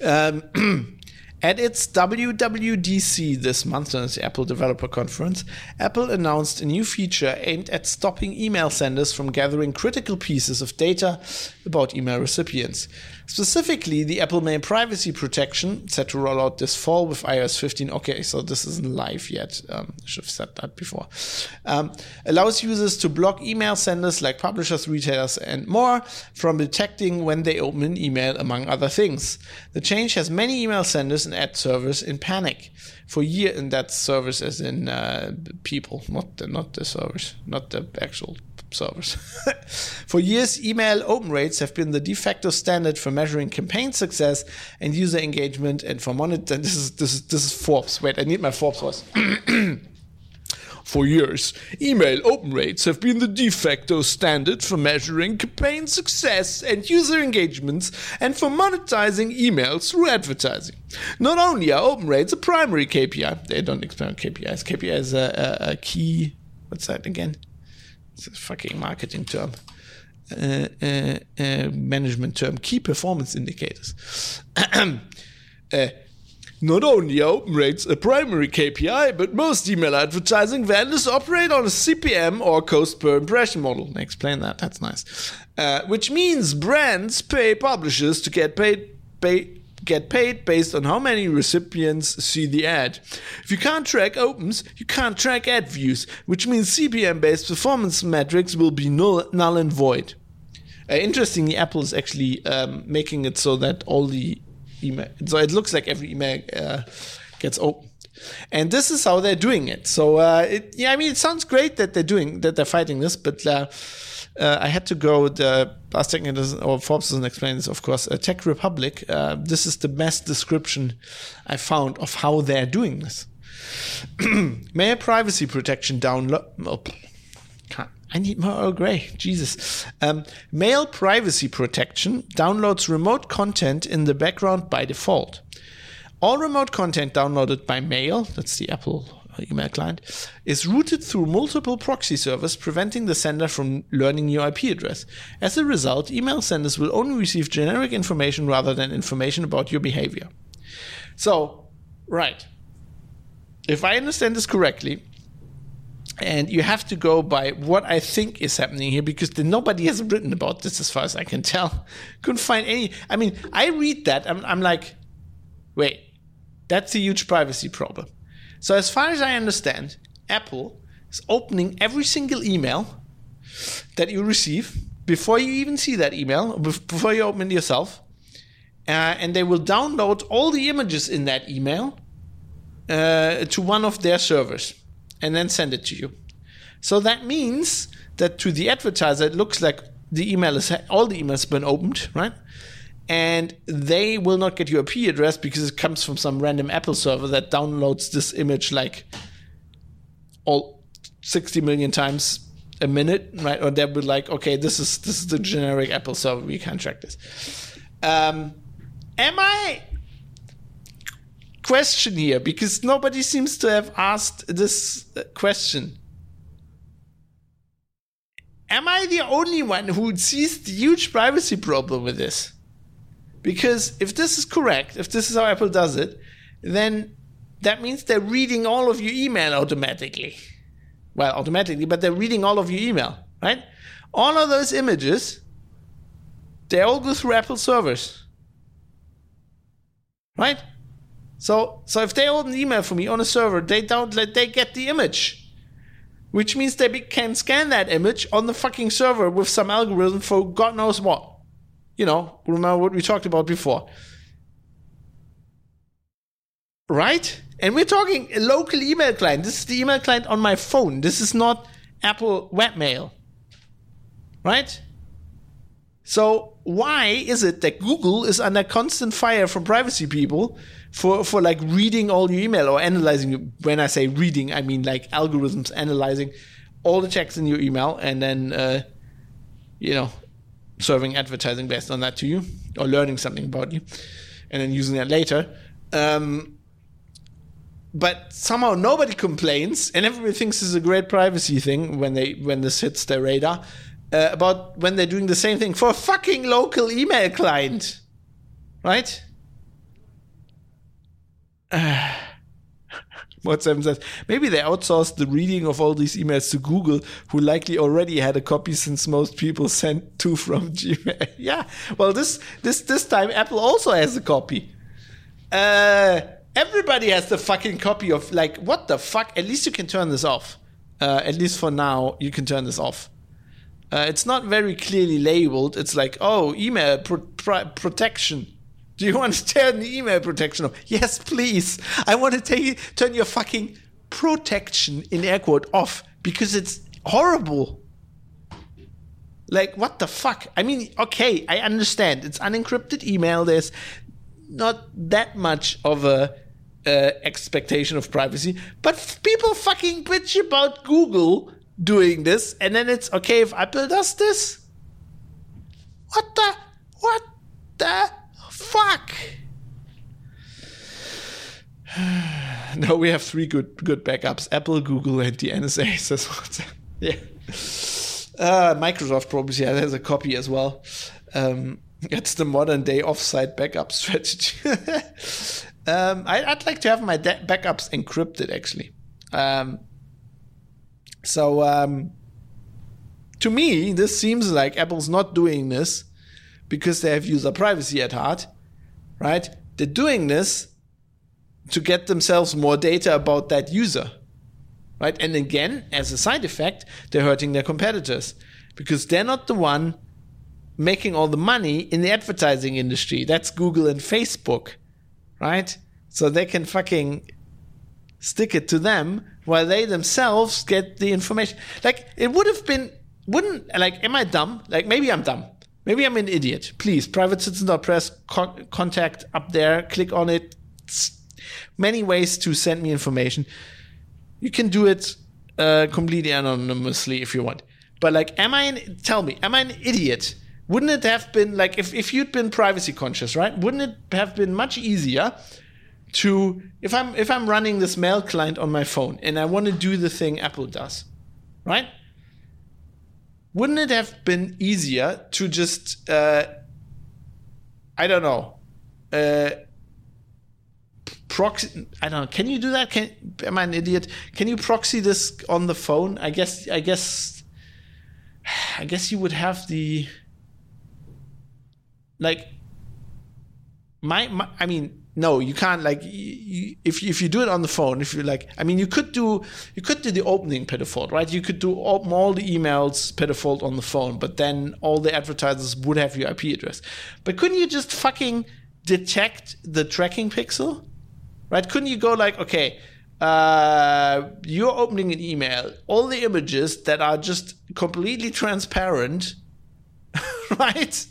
Um, At its WWDC this month, on the Apple Developer Conference, Apple announced a new feature aimed at stopping email senders from gathering critical pieces of data about email recipients. Specifically, the Apple Mail privacy protection, set to roll out this fall with iOS 15. Okay, so this isn't live yet. Um, I should have said that before. Um, allows users to block email senders like publishers, retailers, and more from detecting when they open an email, among other things. The change has many email senders and ad servers in panic for year, and that servers as in uh, people, not the, not the servers, not the actual for years, email open rates have been the de facto standard for measuring campaign success and user engagement, and for monitoring. This is this is this is Forbes. Wait, I need my Forbes voice. For years, email open rates have been the de facto standard for measuring campaign success and user engagements and for monetizing emails through advertising. Not only are open rates a primary KPI, they don't explain KPIs. KPI is a, a, a key, what's that again? It's a fucking marketing term. Uh, uh, uh, management term, key performance indicators. Uh, not only are open rates a primary KPI, but most email advertising vendors operate on a CPM or cost per impression model. Explain that, that's nice. Uh, which means brands pay publishers to get paid, get paid based on how many recipients see the ad. If you can't track opens, you can't track ad views, which means CPM based performance metrics will be null, null and void. Uh, interestingly, Apple is actually um, making it so that all the email. So it looks like every email uh, gets opened. And this is how they're doing it. So uh, it, yeah, I mean, it sounds great that they're doing that they're fighting this, but uh, I had to go. The doesn't, or Forbes doesn't explain this, of course. Uh, Tech Republic. Uh, this is the best description I found of how they're doing this. Mail privacy protection download. Oh, I need more Earl Grey. Jesus. Um, mail privacy protection downloads remote content in the background by default. All remote content downloaded by mail, that's the Apple email client, is routed through multiple proxy servers, preventing the sender from learning your IP address. As a result, email senders will only receive generic information rather than information about your behavior. So, right. If I understand this correctly, and you have to go by what I think is happening here because the, nobody has written about this as far as I can tell. Couldn't find any. I mean, I read that, I'm, I'm like, wait, that's a huge privacy problem. So, as far as I understand, Apple is opening every single email that you receive before you even see that email, before you open it yourself. Uh, and they will download all the images in that email uh, to one of their servers and then send it to you. So that means that to the advertiser, it looks like the email is all the emails have been opened, right? And they will not get your IP address because it comes from some random Apple server that downloads this image like all 60 million times a minute, right? Or they'll be like, okay, this is this is the generic Apple server. We can't track this. Um, am I question here because nobody seems to have asked this question. Am I the only one who sees the huge privacy problem with this? Because if this is correct, if this is how Apple does it, then that means they're reading all of your email automatically. Well, automatically, but they're reading all of your email, right? All of those images, they all go through Apple servers. Right? So, so if they open an email for me on a server, they don't let they get the image, which means they can scan that image on the fucking server with some algorithm for God knows what. You know, remember what we talked about before, right? And we're talking a local email client. This is the email client on my phone. This is not Apple Webmail, right? So why is it that Google is under constant fire from privacy people for for like reading all your email or analyzing? When I say reading, I mean like algorithms analyzing all the checks in your email and then uh, you know serving advertising based on that to you or learning something about you and then using that later. Um, but somehow nobody complains and everybody thinks this is a great privacy thing when they when this hits their radar uh, about when they're doing the same thing for a fucking local email client, right? Uh, WhatsApp says maybe they outsourced the reading of all these emails to Google, who likely already had a copy since most people sent to from Gmail. yeah, well, this this this time Apple also has a copy. Uh, everybody has the fucking copy of like what the fuck. At least you can turn this off. Uh, at least for now, you can turn this off. Uh, it's not very clearly labeled. It's like, oh, email pro- pro- protection. Do you want to turn the email protection off? Yes, please. I want to take, turn your fucking protection in air quote off because it's horrible. Like, what the fuck? I mean, okay, I understand. It's unencrypted email. There's not that much of a uh, expectation of privacy, but people fucking bitch about Google doing this, and then it's okay if Apple does this. What the? What the? Fuck? no, we have three good good backups: Apple, Google, and the NSA. Says yeah. Uh, Microsoft probably yeah, has a copy as well. Um, it's the modern day offsite backup strategy. um, I, would like to have my de- backups encrypted actually. Um, so um, to me, this seems like Apple's not doing this because they have user privacy at heart, right? They're doing this to get themselves more data about that user, right? And again, as a side effect, they're hurting their competitors because they're not the one making all the money in the advertising industry. That's Google and Facebook, right? So they can fucking stick it to them while they themselves get the information. Like it would have been, wouldn't like, am I dumb? Like maybe I'm dumb. Maybe I'm an idiot. Please, privatecitizen.press con- contact up there. Click on it. It's many ways to send me information. You can do it uh, completely anonymously if you want. But like, am I? An, tell me, am I an idiot? Wouldn't it have been like if if you'd been privacy conscious, right? Wouldn't it have been much easier to if I'm if I'm running this mail client on my phone and I want to do the thing Apple does, right? Wouldn't it have been easier to just uh, I don't know uh, proxy I don't know can you do that? Can am I an idiot? Can you proxy this on the phone? I guess I guess I guess you would have the like my, my I mean no, you can't like you, if if you do it on the phone. If you like, I mean, you could do you could do the opening per default, right? You could do open all the emails per default on the phone, but then all the advertisers would have your IP address. But couldn't you just fucking detect the tracking pixel, right? Couldn't you go like, okay, uh, you're opening an email, all the images that are just completely transparent, right?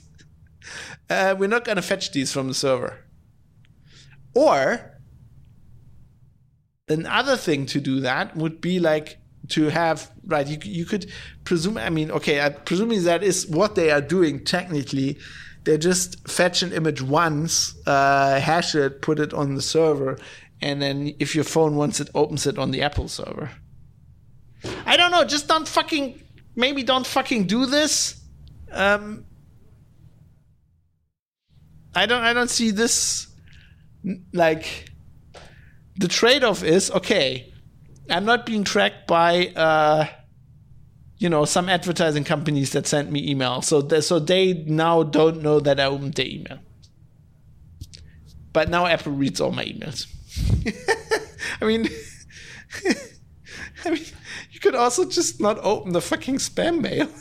Uh, we're not going to fetch these from the server or another thing to do that would be like to have right you, you could presume i mean okay i presuming that is what they are doing technically. They just fetch an image once uh, hash it put it on the server and then if your phone wants it opens it on the apple server. I don't know just don't fucking maybe don't fucking do this. Um i don't i don't see this like the trade-off is okay i'm not being tracked by uh you know some advertising companies that sent me email. So they, so they now don't know that i opened the email. But now apple reads all my emails. I mean i mean you could also just not open the fucking spam mail.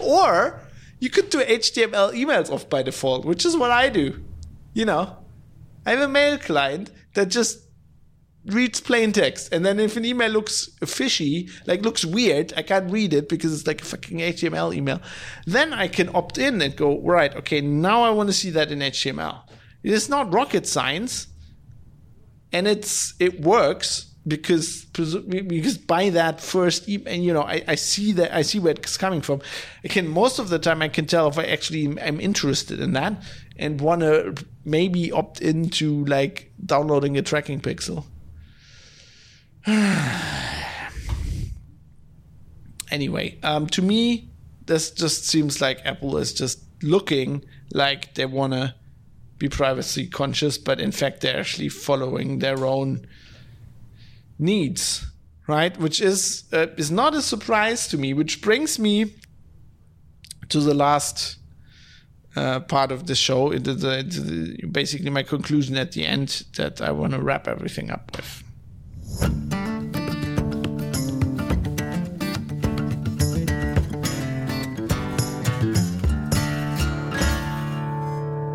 Or you could do html emails off by default which is what i do you know I have a mail client that just reads plain text. And then if an email looks fishy, like looks weird, I can't read it because it's like a fucking HTML email, then I can opt in and go, right, okay, now I want to see that in HTML. It's not rocket science. And it's it works because because by that first and you know I, I see that I see where it's coming from. I can most of the time I can tell if I actually am interested in that and want to maybe opt into like downloading a tracking pixel. anyway, um, to me, this just seems like Apple is just looking like they want to be privacy conscious, but in fact they're actually following their own needs, right? Which is uh, is not a surprise to me. Which brings me to the last uh, part of the show, into the, into the, basically my conclusion at the end that I want to wrap everything up with.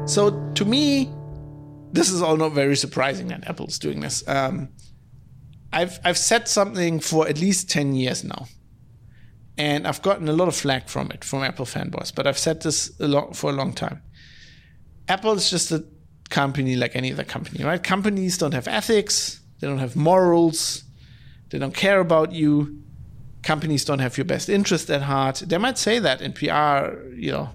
So to me, this is all not very surprising that Apple's doing this. Um, I've I've said something for at least ten years now, and I've gotten a lot of flack from it from Apple fanboys. But I've said this a lot for a long time. Apple is just a company like any other company, right? Companies don't have ethics, they don't have morals, they don't care about you. Companies don't have your best interest at heart. They might say that in PR, you know,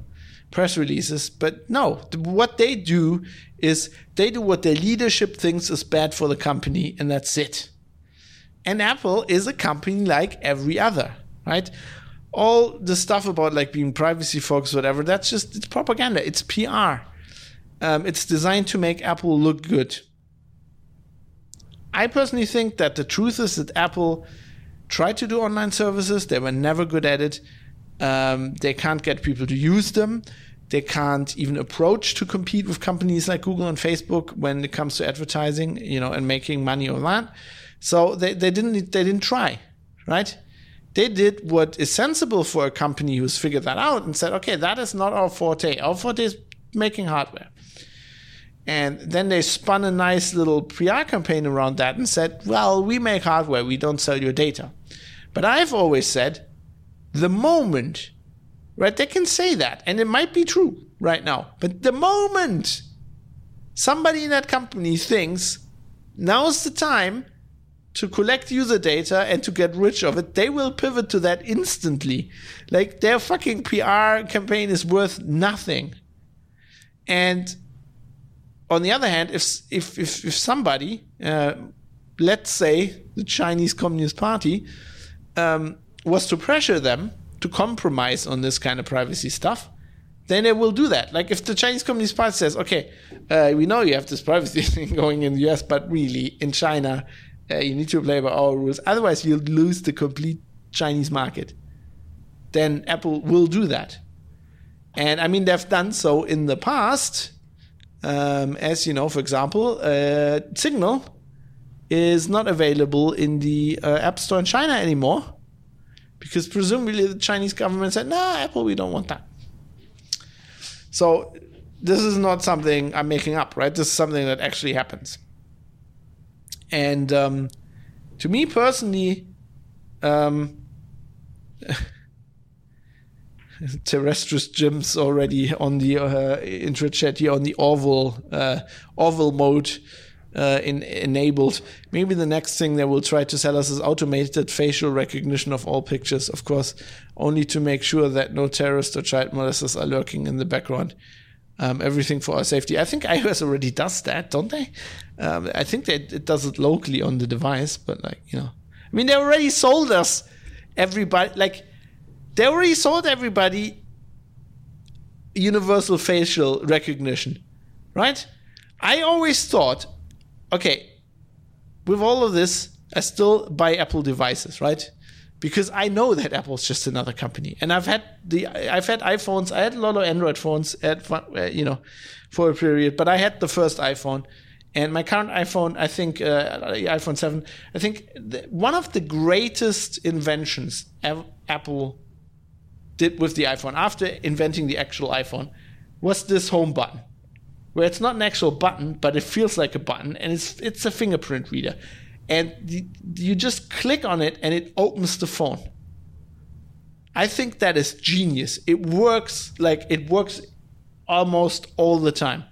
press releases, but no, what they do is they do what their leadership thinks is bad for the company, and that's it. And Apple is a company like every other, right? All the stuff about like being privacy focused, whatever, that's just it's propaganda. It's PR. Um, it's designed to make Apple look good. I personally think that the truth is that Apple tried to do online services, they were never good at it. Um, they can't get people to use them. They can't even approach to compete with companies like Google and Facebook when it comes to advertising, you know, and making money on that. So they, they didn't they didn't try, right? They did what is sensible for a company who's figured that out and said, okay, that is not our forte. Our forte is making hardware. And then they spun a nice little PR campaign around that and said, well, we make hardware, we don't sell your data. But I've always said, the moment, right, they can say that, and it might be true right now, but the moment somebody in that company thinks now's the time to collect user data and to get rich of it, they will pivot to that instantly. Like their fucking PR campaign is worth nothing. And on the other hand, if if if, if somebody, uh, let's say the Chinese Communist Party, um, was to pressure them to compromise on this kind of privacy stuff, then they will do that. Like if the Chinese Communist Party says, "Okay, uh, we know you have this privacy thing going in the U.S., but really in China." Uh, you need to play by our rules. Otherwise, you'll lose the complete Chinese market. Then Apple will do that. And I mean, they've done so in the past. Um, as you know, for example, uh, Signal is not available in the uh, App Store in China anymore because presumably the Chinese government said, "No, Apple, we don't want that." So this is not something I'm making up, right? This is something that actually happens. And um, to me personally, um, Terrestrius Jim's already on the uh, chat here on the Orville uh, mode uh, in, enabled. Maybe the next thing they will try to sell us is automated facial recognition of all pictures, of course, only to make sure that no terrorists or child molesters are lurking in the background um, everything for our safety. I think iOS already does that, don't they? Um, I think that it does it locally on the device, but like you know, I mean, they already sold us everybody. Like they already sold everybody universal facial recognition, right? I always thought, okay, with all of this, I still buy Apple devices, right? because I know that Apple's just another company. And I've had the I've had iPhones. I had a lot of Android phones at uh, you know for a period, but I had the first iPhone. And my current iPhone, I think, uh, iPhone 7, I think the, one of the greatest inventions Apple did with the iPhone after inventing the actual iPhone was this home button, where it's not an actual button, but it feels like a button, and it's it's a fingerprint reader and you just click on it and it opens the phone. I think that is genius. It works like it works almost all the time,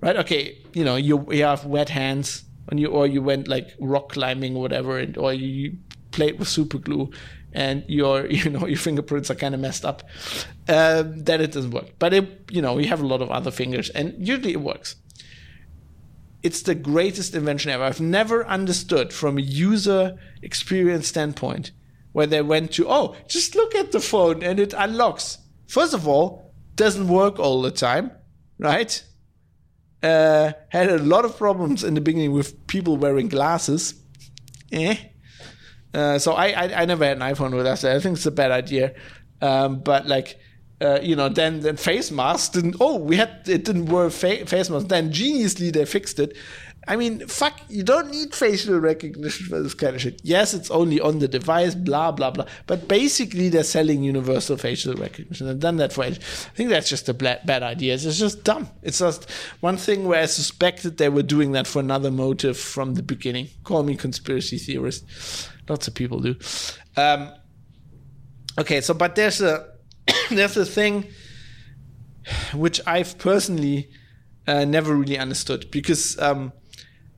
right? Okay, you know you, you have wet hands when you or you went like rock climbing or whatever, and or you played with super glue, and your you know your fingerprints are kind of messed up. Um, then it doesn't work. But it you know you have a lot of other fingers, and usually it works it's the greatest invention ever. I've never understood from a user experience standpoint where they went to, oh, just look at the phone and it unlocks. first of all, doesn't work all the time, right? Uh, had a lot of problems in the beginning with people wearing glasses. Eh. Uh, so I, I, I never had an iPhone with that. I think it's a bad idea. Um, but like uh, you know, then then face masks didn't. Oh, we had it didn't work fa- face masks. Then geniusly they fixed it. I mean, fuck, you don't need facial recognition for this kind of shit. Yes, it's only on the device, blah, blah, blah. But basically, they're selling universal facial recognition. They've done that for ages. I think that's just a bad, bad idea. It's just dumb. It's just one thing where I suspected they were doing that for another motive from the beginning. Call me conspiracy theorist. Lots of people do. Um, okay, so, but there's a, there's a thing which I've personally uh, never really understood because um,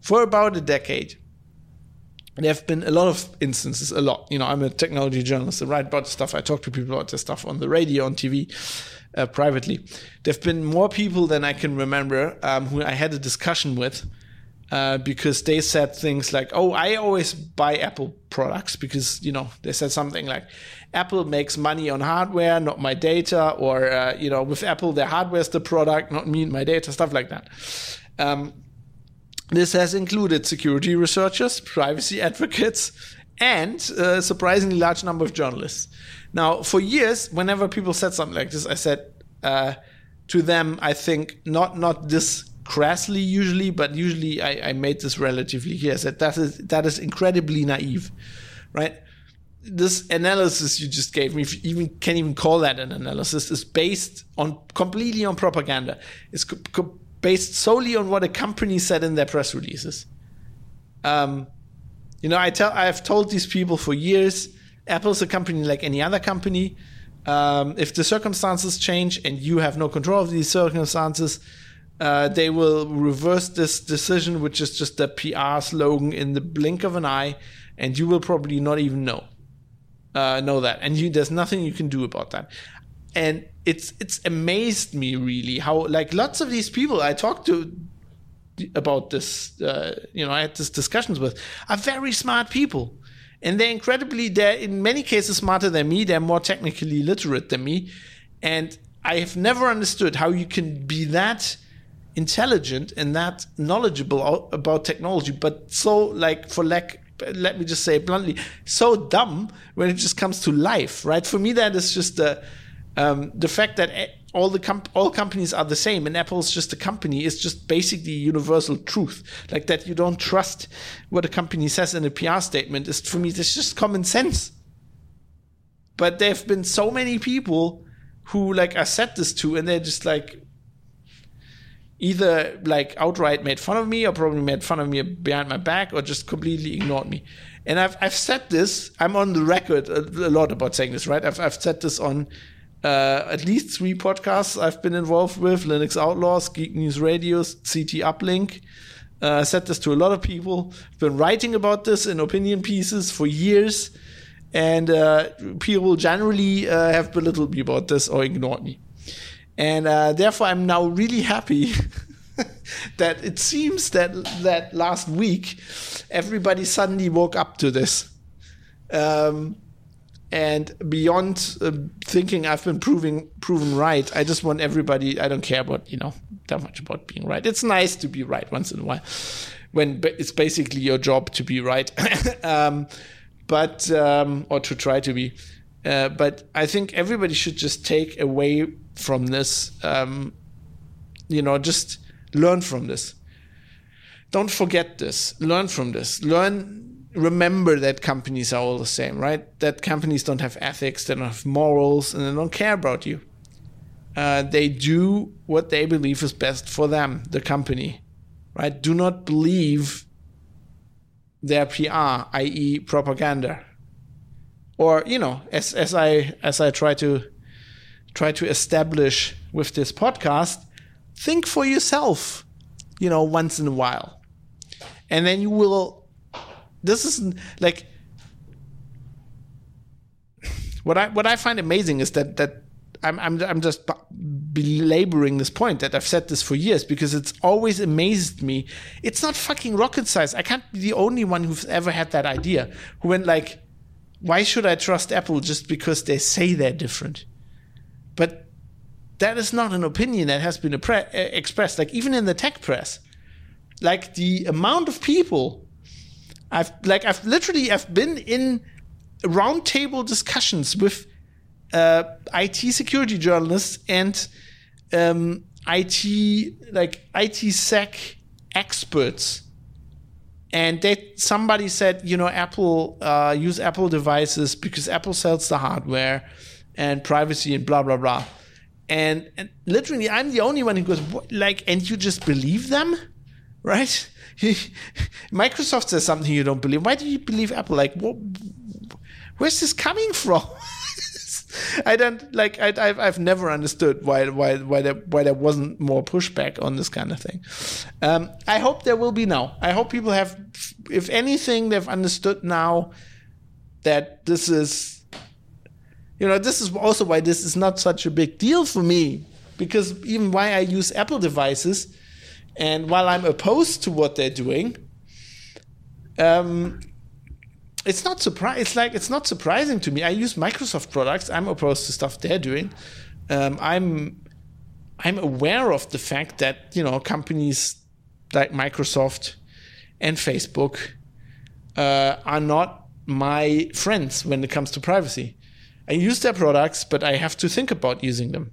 for about a decade, there have been a lot of instances, a lot. You know, I'm a technology journalist. I write about stuff. I talk to people about this stuff on the radio, on TV, uh, privately. There have been more people than I can remember um, who I had a discussion with uh, because they said things like, "Oh, I always buy Apple products because you know they said something like." Apple makes money on hardware, not my data, or uh, you know, with Apple, their hardware is the product, not me and my data, stuff like that. Um, this has included security researchers, privacy advocates, and a surprisingly large number of journalists. Now, for years, whenever people said something like this, I said uh, to them, I think not not this crassly usually, but usually I, I made this relatively clear. I said that is that is incredibly naive, right? This analysis you just gave me, if you even can even call that an analysis, is based on completely on propaganda. It's co- co- based solely on what a company said in their press releases. Um, you know, I tell I've told these people for years, Apple's a company like any other company. Um, if the circumstances change and you have no control of these circumstances, uh, they will reverse this decision, which is just a PR slogan in the blink of an eye, and you will probably not even know uh, know that, and you, there's nothing you can do about that. And it's it's amazed me really how like lots of these people I talked to about this, uh, you know, I had these discussions with, are very smart people. And they're incredibly, they're in many cases smarter than me. They're more technically literate than me. And I have never understood how you can be that intelligent and that knowledgeable about technology, but so like for lack let me just say bluntly, so dumb when it just comes to life, right? For me, that is just the um, the fact that all the comp- all companies are the same and Apple's just a company is just basically universal truth. Like that, you don't trust what a company says in a PR statement. Is for me, it's just common sense. But there have been so many people who like I said this to, and they're just like, either like outright made fun of me or probably made fun of me behind my back or just completely ignored me. And I've, I've said this, I'm on the record a, a lot about saying this, right? I've, I've said this on uh, at least three podcasts I've been involved with Linux Outlaws, Geek News Radios, c't uplink. Uh, I said this to a lot of people. I've been writing about this in opinion pieces for years, and uh, people generally uh, have belittled me about this or ignored me. And uh, therefore, I'm now really happy that it seems that that last week everybody suddenly woke up to this. Um, and beyond uh, thinking I've been proving proven right, I just want everybody. I don't care about you know that much about being right. It's nice to be right once in a while, when it's basically your job to be right, um, but um, or to try to be. Uh, but I think everybody should just take away from this. Um, you know, just learn from this. Don't forget this. Learn from this. Learn. Remember that companies are all the same, right? That companies don't have ethics, they don't have morals, and they don't care about you. Uh, they do what they believe is best for them, the company, right? Do not believe their PR, i.e., propaganda or you know as as i as i try to try to establish with this podcast think for yourself you know once in a while and then you will this is like what i what i find amazing is that that I'm, I'm, I'm just belaboring this point that I've said this for years because it's always amazed me. It's not fucking rocket science. I can't be the only one who's ever had that idea. Who went like, why should I trust Apple just because they say they're different? but that is not an opinion that has been expressed. Like even in the tech press, like the amount of people I've like I've literally I've been in roundtable discussions with uh, IT security journalists and um, IT like IT sec experts, and they somebody said you know Apple uh, use Apple devices because Apple sells the hardware and privacy and blah blah blah, and, and literally I'm the only one who goes like and you just believe them, right? Microsoft says something you don't believe. Why do you believe Apple? Like, what, where's this coming from? I don't like. I, have I've never understood why why why there why there wasn't more pushback on this kind of thing. Um, I hope there will be now. I hope people have, if anything, they've understood now that this is, you know, this is also why this is not such a big deal for me because even why I use Apple devices and while I'm opposed to what they're doing, um, it's not surprise. It's like it's not surprising to me. I use Microsoft products. I'm opposed to stuff they're doing. Um, I'm I'm aware of the fact that you know companies like Microsoft and Facebook uh, are not my friends when it comes to privacy. I use their products, but I have to think about using them,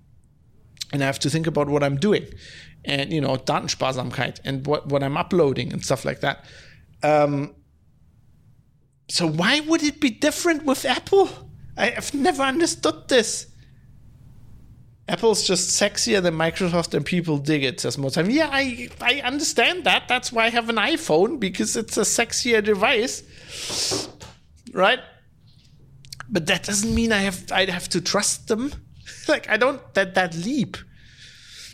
and I have to think about what I'm doing and you know Datensparsamkeit and what what I'm uploading and stuff like that. Um, so why would it be different with Apple? I, have never understood this. Apple's just sexier than Microsoft and people dig it, says time. Yeah, I, I understand that. That's why I have an iPhone, because it's a sexier device. Right? But that doesn't mean I have I have to trust them. like I don't that that leap.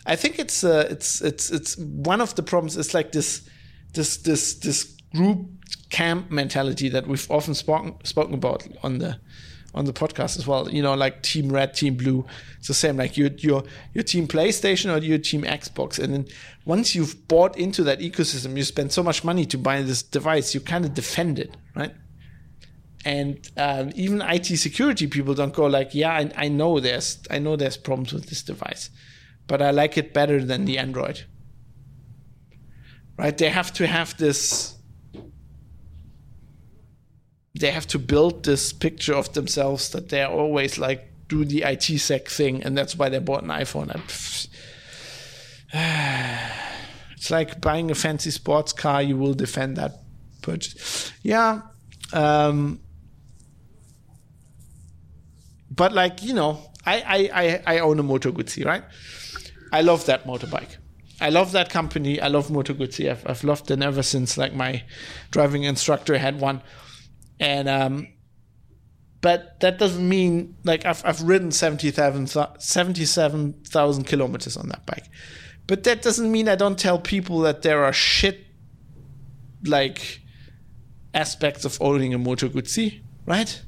I think it's uh, it's it's it's one of the problems is like this this this this group camp mentality that we've often spoken spoken about on the on the podcast as well. You know, like Team Red, Team Blue. It's the same. Like your your your Team PlayStation or your Team Xbox, and then once you've bought into that ecosystem, you spend so much money to buy this device, you kind of defend it, right? And um, even IT security people don't go like, yeah, I, I know there's I know there's problems with this device but I like it better than the Android. Right? They have to have this. They have to build this picture of themselves that they're always like do the IT sec thing, and that's why they bought an iPhone. It's like buying a fancy sports car. You will defend that purchase. Yeah. Um, but like you know, I I I, I own a Moto Guzzi, right? I love that motorbike. I love that company. I love Moto Guzzi. I've, I've loved them ever since like my driving instructor had one. And um, but that doesn't mean like I've I've ridden 77,000 kilometers on that bike. But that doesn't mean I don't tell people that there are shit like aspects of owning a Moto Guzzi, right?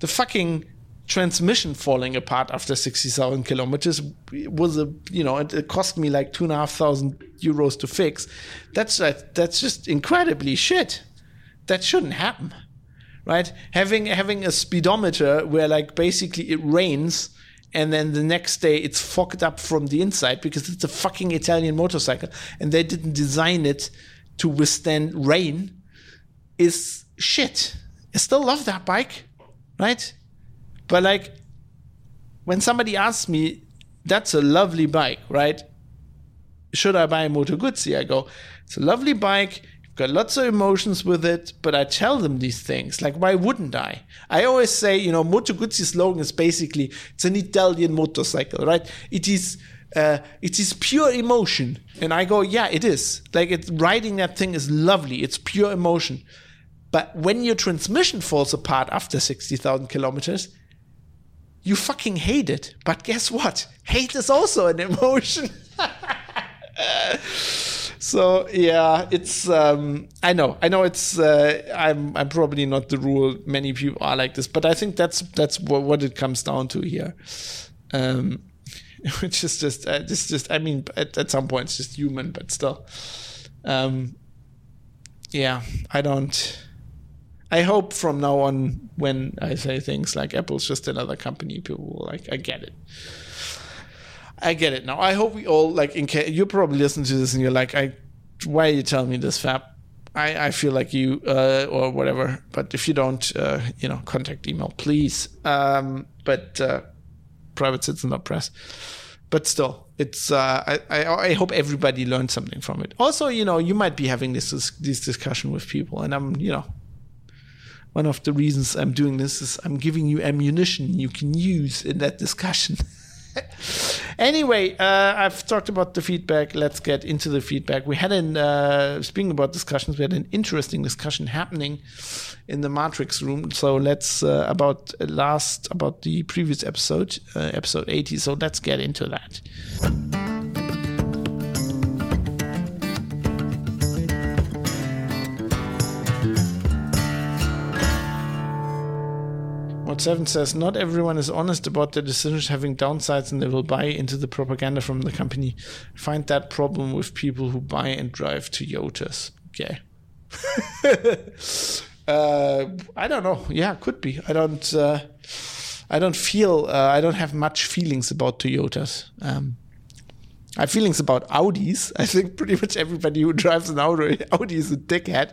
The fucking transmission falling apart after 60,000 kilometers was a, you know, it, it, cost me like two and a half thousand euros to fix. That's, uh, that's just incredibly shit. That shouldn't happen, right? Having, having a speedometer where like basically it rains and then the next day it's fucked up from the inside because it's a fucking Italian motorcycle and they didn't design it to withstand rain is shit. I still love that bike, right? But like when somebody asks me, that's a lovely bike, right? Should I buy a Moto Guzzi? I go, it's a lovely bike. You've got lots of emotions with it, but I tell them these things. Like, why wouldn't I? I always say, you know, Moto Guzzi's slogan is basically it's an Italian motorcycle, right? It is uh, it is pure emotion. And I go, yeah, it is. Like it's riding that thing is lovely. It's pure emotion. But when your transmission falls apart after 60,000 kilometers, you fucking hate it. But guess what? Hate is also an emotion. so yeah, it's um, I know, I know it's uh, I'm I'm probably not the rule. Many people are like this, but I think that's that's what, it comes down to here. Um, which is just uh, just just I mean at, at some point it's just human, but still. Um, yeah, I don't. I hope from now on, when I say things like Apple's just another company, people will like, I get it. I get it now. I hope we all like. In case you probably listen to this and you're like, I, why are you telling me this, Fab? I, I feel like you uh, or whatever. But if you don't, uh, you know, contact email, please. Um, but uh, private citizen not press. But still, it's. Uh, I, I, I hope everybody learned something from it. Also, you know, you might be having this this discussion with people, and I'm, you know, one of the reasons I'm doing this is I'm giving you ammunition you can use in that discussion. anyway, uh, I've talked about the feedback. Let's get into the feedback. We had an uh, speaking about discussions. We had an interesting discussion happening in the Matrix room. So let's uh, about last about the previous episode, uh, episode eighty. So let's get into that. Seven says not everyone is honest about their decisions having downsides and they will buy into the propaganda from the company. find that problem with people who buy and drive Toyotas. Okay. uh, I don't know. Yeah, could be. I don't. Uh, I don't feel. Uh, I don't have much feelings about Toyotas. Um, Have feelings about Audis. I think pretty much everybody who drives an Audi, Audi is a dickhead.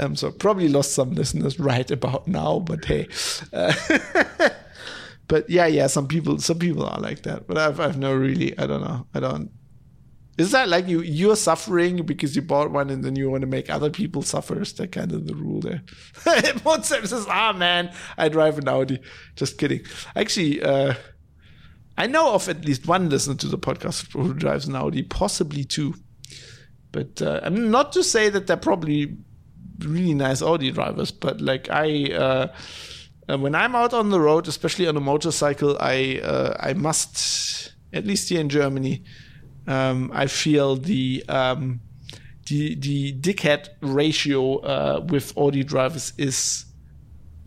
Um, so probably lost some listeners right about now, but hey. Uh, but yeah, yeah, some people, some people are like that. But I've, I've no really, I don't know, I don't. Is that like you? You're suffering because you bought one, and then you want to make other people suffer? Is that kind of the rule there? WhatsApp says, "Ah, man, I drive an Audi." Just kidding. Actually, uh, I know of at least one listener to the podcast who drives an Audi, possibly two. But uh, I'm not to say that they're probably really nice Audi drivers, but like I, uh, uh, when I'm out on the road, especially on a motorcycle, I uh, I must at least here in Germany, um, I feel the um, the the dickhead ratio uh, with Audi drivers is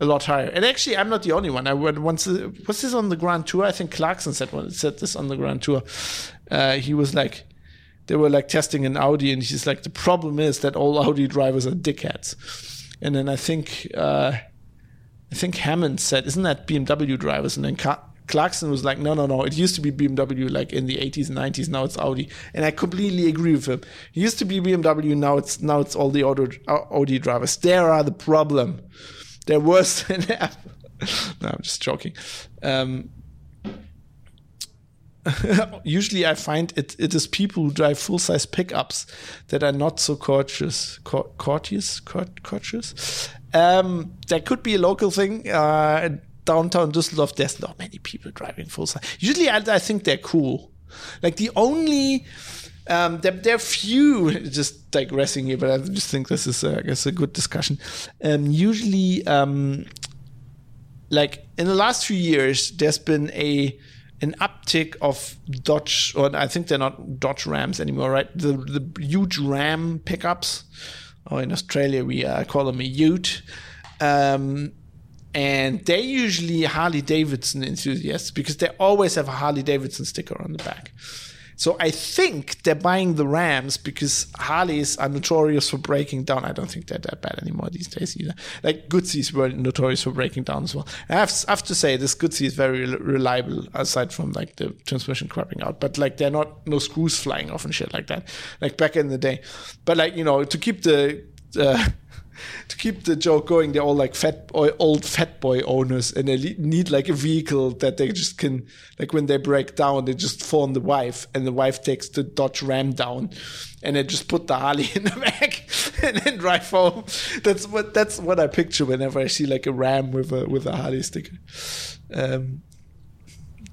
a lot higher. And actually, I'm not the only one. I went once. Was this on the Grand Tour? I think Clarkson said one, said this on the Grand Tour. Uh, he was like, they were like testing an Audi, and he's like, the problem is that all Audi drivers are dickheads. And then I think, uh, I think Hammond said, isn't that BMW drivers? And then Clarkson was like, no, no, no. It used to be BMW like in the 80s and 90s. Now it's Audi, and I completely agree with him. It used to be BMW. Now it's now it's all the Audi drivers. There are the problem they're worse than Apple. no, I'm just joking. Um, usually I find it, it is people who drive full size pickups that are not so courteous, courteous, courteous. Um, that could be a local thing. Uh, downtown Düsseldorf, there's not many people driving full size. Usually I, I think they're cool. Like the only um, there, there, are few, just digressing here, but I just think this is, I guess, a good discussion. Um, usually, um, like in the last few years, there's been a an uptick of Dodge, or I think they're not Dodge Rams anymore, right? The the huge Ram pickups, or in Australia we uh, call them a Ute. Um, and they're usually Harley Davidson enthusiasts because they always have a Harley Davidson sticker on the back. So I think they're buying the Rams because Harleys are notorious for breaking down. I don't think they're that bad anymore these days either. Like Guzzi's were notorious for breaking down as well. I have, I have to say this Goodsey is very reliable aside from like the transmission crapping out, but like they're not no screws flying off and shit like that. Like back in the day, but like you know to keep the uh, to keep the joke going, they're all like fat boy, old fat boy owners, and they need like a vehicle that they just can, like when they break down, they just phone the wife, and the wife takes the Dodge Ram down, and they just put the Harley in the back and then drive home. That's what that's what I picture whenever I see like a Ram with a with a Harley sticker. Um,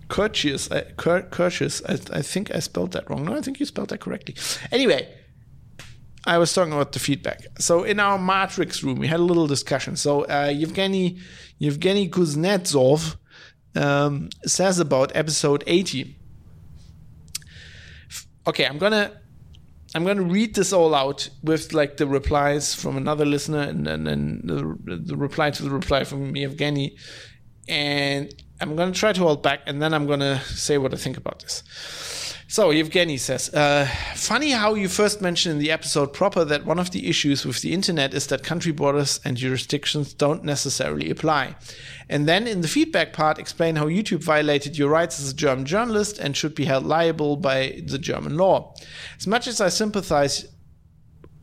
courteous, I, courteous. I, I think I spelled that wrong. No, I think you spelled that correctly. Anyway, I was talking about the feedback. So in our Matrix room, we had a little discussion. So uh, Yevgeny Yevgeny Kuznetsov um, says about episode 80. Okay, I'm gonna I'm gonna read this all out with like the replies from another listener and then the, the reply to the reply from Yevgeny and I'm to try to hold back, and then I'm to say what I think about this. So Evgeny says, uh, funny how you first mentioned in the episode proper that one of the issues with the internet is that country borders and jurisdictions don't necessarily apply. And then in the feedback part, explain how YouTube violated your rights as a German journalist and should be held liable by the German law. As much as I sympathize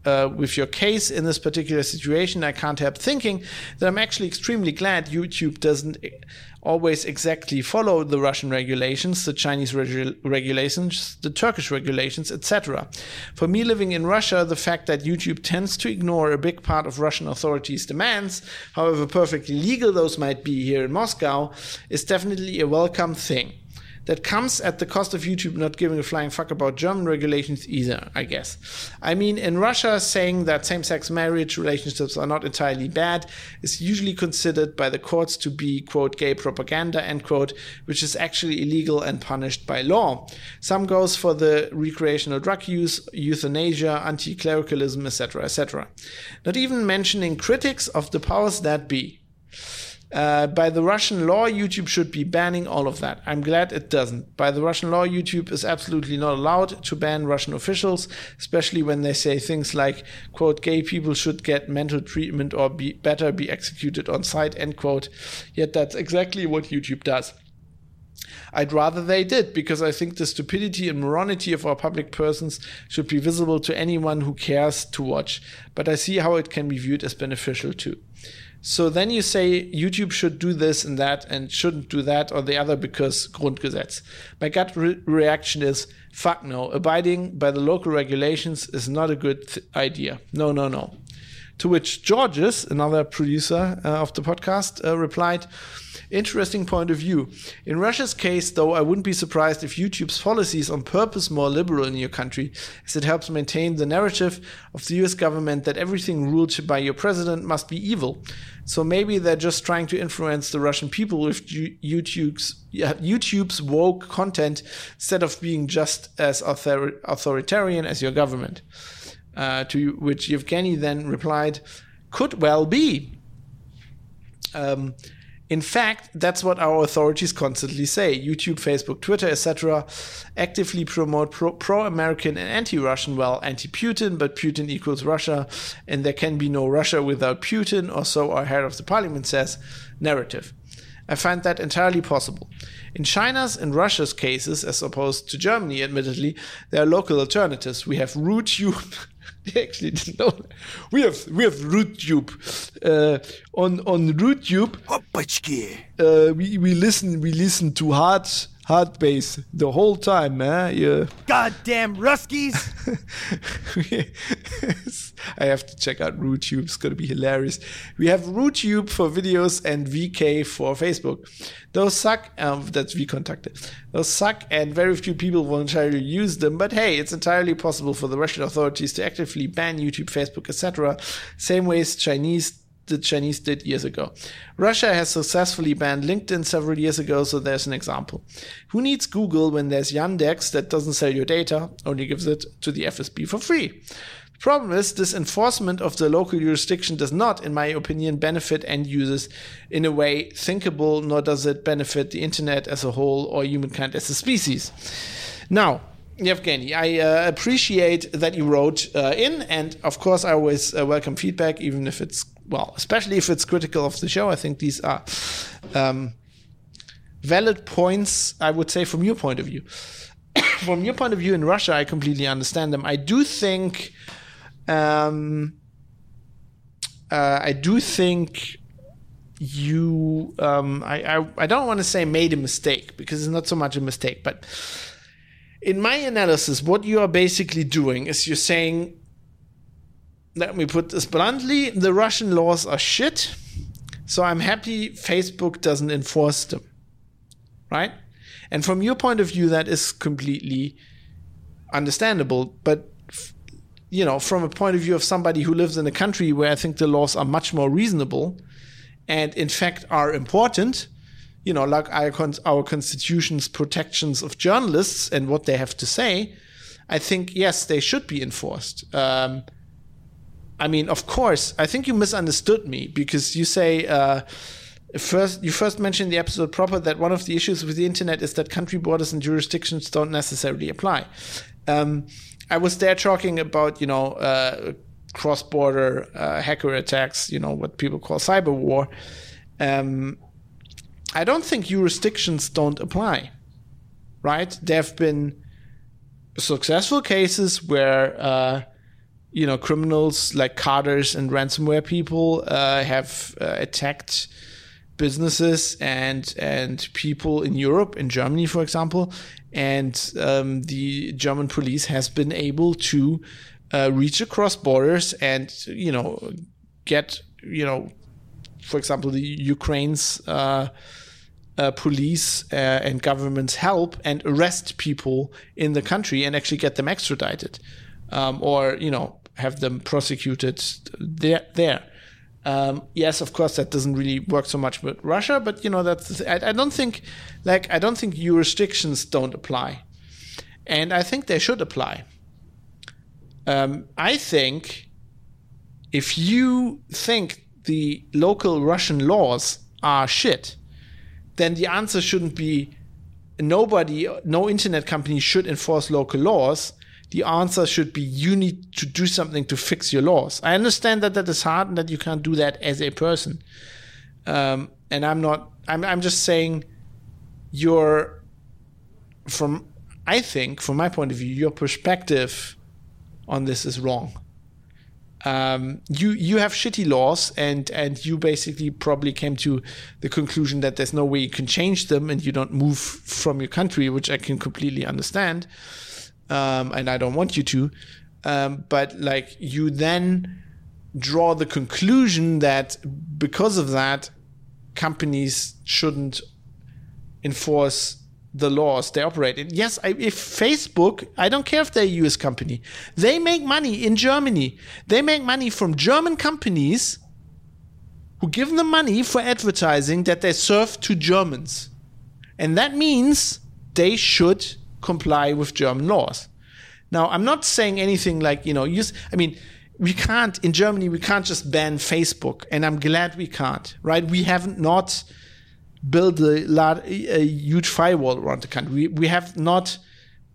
uh, with your case in this particular situation, I can't help thinking that I'm actually extremely glad YouTube doesn't always exactly follow the Russian regulations, the Chinese regu- regulations, the Turkish regulations, etc. For me living in Russia, the fact that YouTube tends to ignore a big part of Russian authorities' demands, however perfectly legal those might be here in Moscow, is definitely a welcome thing that comes at the cost of YouTube not giving a flying fuck about German regulations either, I guess. I mean, in Russia, saying that same sex marriage relationships are not entirely bad is usually considered by the courts to be, quote, gay propaganda, end quote, which is actually illegal and punished by law. Some goes for the recreational drug use, euthanasia, anti clericalism, etc., etc. Not even mentioning critics of the powers that be. Uh, by the Russian law, YouTube should be banning all of that. I'm glad it doesn't. By the Russian law, YouTube is absolutely not allowed to ban Russian officials, especially when they say things like, quote, gay people should get mental treatment or be better be executed on site, end quote. Yet that's exactly what YouTube does. I'd rather they did, because I think the stupidity and morality of our public persons should be visible to anyone who cares to watch. But I see how it can be viewed as beneficial too. So then you say YouTube should do this and that and shouldn't do that or the other because Grundgesetz. My gut re- reaction is fuck no. Abiding by the local regulations is not a good th- idea. No, no, no. To which Georges, another producer uh, of the podcast, uh, replied, Interesting point of view. In Russia's case, though, I wouldn't be surprised if YouTube's policies on purpose more liberal in your country, as it helps maintain the narrative of the US government that everything ruled by your president must be evil. So maybe they're just trying to influence the Russian people with YouTube's YouTube's woke content instead of being just as author- authoritarian as your government. Uh, to which Yevgeny then replied, "Could well be." Um, in fact, that's what our authorities constantly say. YouTube, Facebook, Twitter, etc., actively promote pro American and anti Russian, well, anti Putin, but Putin equals Russia, and there can be no Russia without Putin, or so our head of the parliament says, narrative. I find that entirely possible. In China's and Russia's cases, as opposed to Germany, admittedly, there are local alternatives. We have RuTube They actually didn't know. That. We have we have RuTube. Uh, on on RuTube, uh, we we listen we listen to hard hard bass the whole time, man. Yeah. Goddamn Ruskies! I have to check out RuTube. It's gonna be hilarious. We have RuTube for videos and VK for Facebook. Those suck. Um, that's VKontakte. Those suck, and very few people voluntarily use them. But hey, it's entirely possible for the Russian authorities to actively ban YouTube, Facebook, etc. Same ways Chinese the Chinese did years ago. Russia has successfully banned LinkedIn several years ago, so there's an example. Who needs Google when there's Yandex that doesn't sell your data, only gives it to the FSB for free? The problem is, this enforcement of the local jurisdiction does not, in my opinion, benefit end users in a way thinkable, nor does it benefit the internet as a whole or humankind as a species. Now, Yevgeny, I uh, appreciate that you wrote uh, in, and of course, I always uh, welcome feedback, even if it's well, especially if it's critical of the show. I think these are um, valid points, I would say, from your point of view. from your point of view in Russia, I completely understand them. I do think, um, uh, I do think you, um, I, I, I don't want to say made a mistake because it's not so much a mistake, but in my analysis, what you are basically doing is you're saying let me put this bluntly, the Russian laws are shit. So I'm happy Facebook doesn't enforce them. Right? And from your point of view, that is completely understandable. But, you know, from a point of view of somebody who lives in a country where I think the laws are much more reasonable and, in fact, are important, you know, like our, constitution's protections of journalists and what they have to say, I think, yes, they should be enforced. Um, I mean, of course, I think you misunderstood me because you say uh, first you first mentioned the episode proper that one of the issues with the internet is that country borders and jurisdictions don't necessarily apply. Um, I was there talking about you know uh, cross-border uh, hacker attacks, you know what people call cyber war. Um, I don't think jurisdictions don't apply, right? There have been successful cases where uh, you know criminals like carders and ransomware people uh, have uh, attacked businesses and and people in Europe, in Germany, for example, and um, the German police has been able to uh, reach across borders and you know get you know, for example, the Ukraine's. Uh, uh, police uh, and government's help and arrest people in the country and actually get them extradited um, or you know have them prosecuted there there. Um, yes, of course, that doesn't really work so much with Russia, but you know that's I, I don't think like I don't think jurisdictions don't apply, and I think they should apply. Um, I think if you think the local Russian laws are shit, then the answer shouldn't be nobody, no internet company should enforce local laws the answer should be you need to do something to fix your laws. I understand that that is hard and that you can't do that as a person. Um, and I'm not. I'm. I'm just saying, your from. I think, from my point of view, your perspective on this is wrong. Um, you you have shitty laws, and and you basically probably came to the conclusion that there's no way you can change them, and you don't move from your country, which I can completely understand um, and I don't want you to. Um, but like you then draw the conclusion that because of that, companies shouldn't enforce the laws they operate in. Yes, I, if Facebook, I don't care if they're a US company, they make money in Germany. They make money from German companies who give them money for advertising that they serve to Germans. And that means they should comply with German laws. Now, I'm not saying anything like, you know, use, I mean, we can't, in Germany, we can't just ban Facebook, and I'm glad we can't, right? We haven't not built a, large, a huge firewall around the country. We, we have not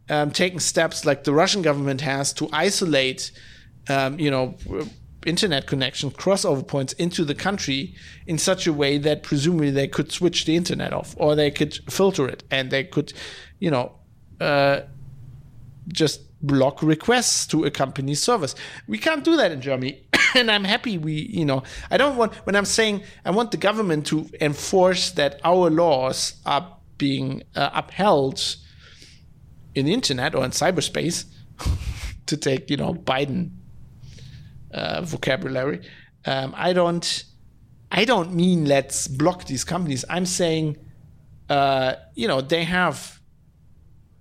um, taken steps like the Russian government has to isolate, um, you know, internet connection crossover points into the country in such a way that presumably they could switch the internet off or they could filter it and they could, you know, uh, just block requests to a company's service. We can't do that in Germany. and I'm happy we, you know, I don't want, when I'm saying I want the government to enforce that our laws are being uh, upheld in the internet or in cyberspace, to take, you know, Biden uh, vocabulary. Um, I don't, I don't mean let's block these companies. I'm saying, uh, you know, they have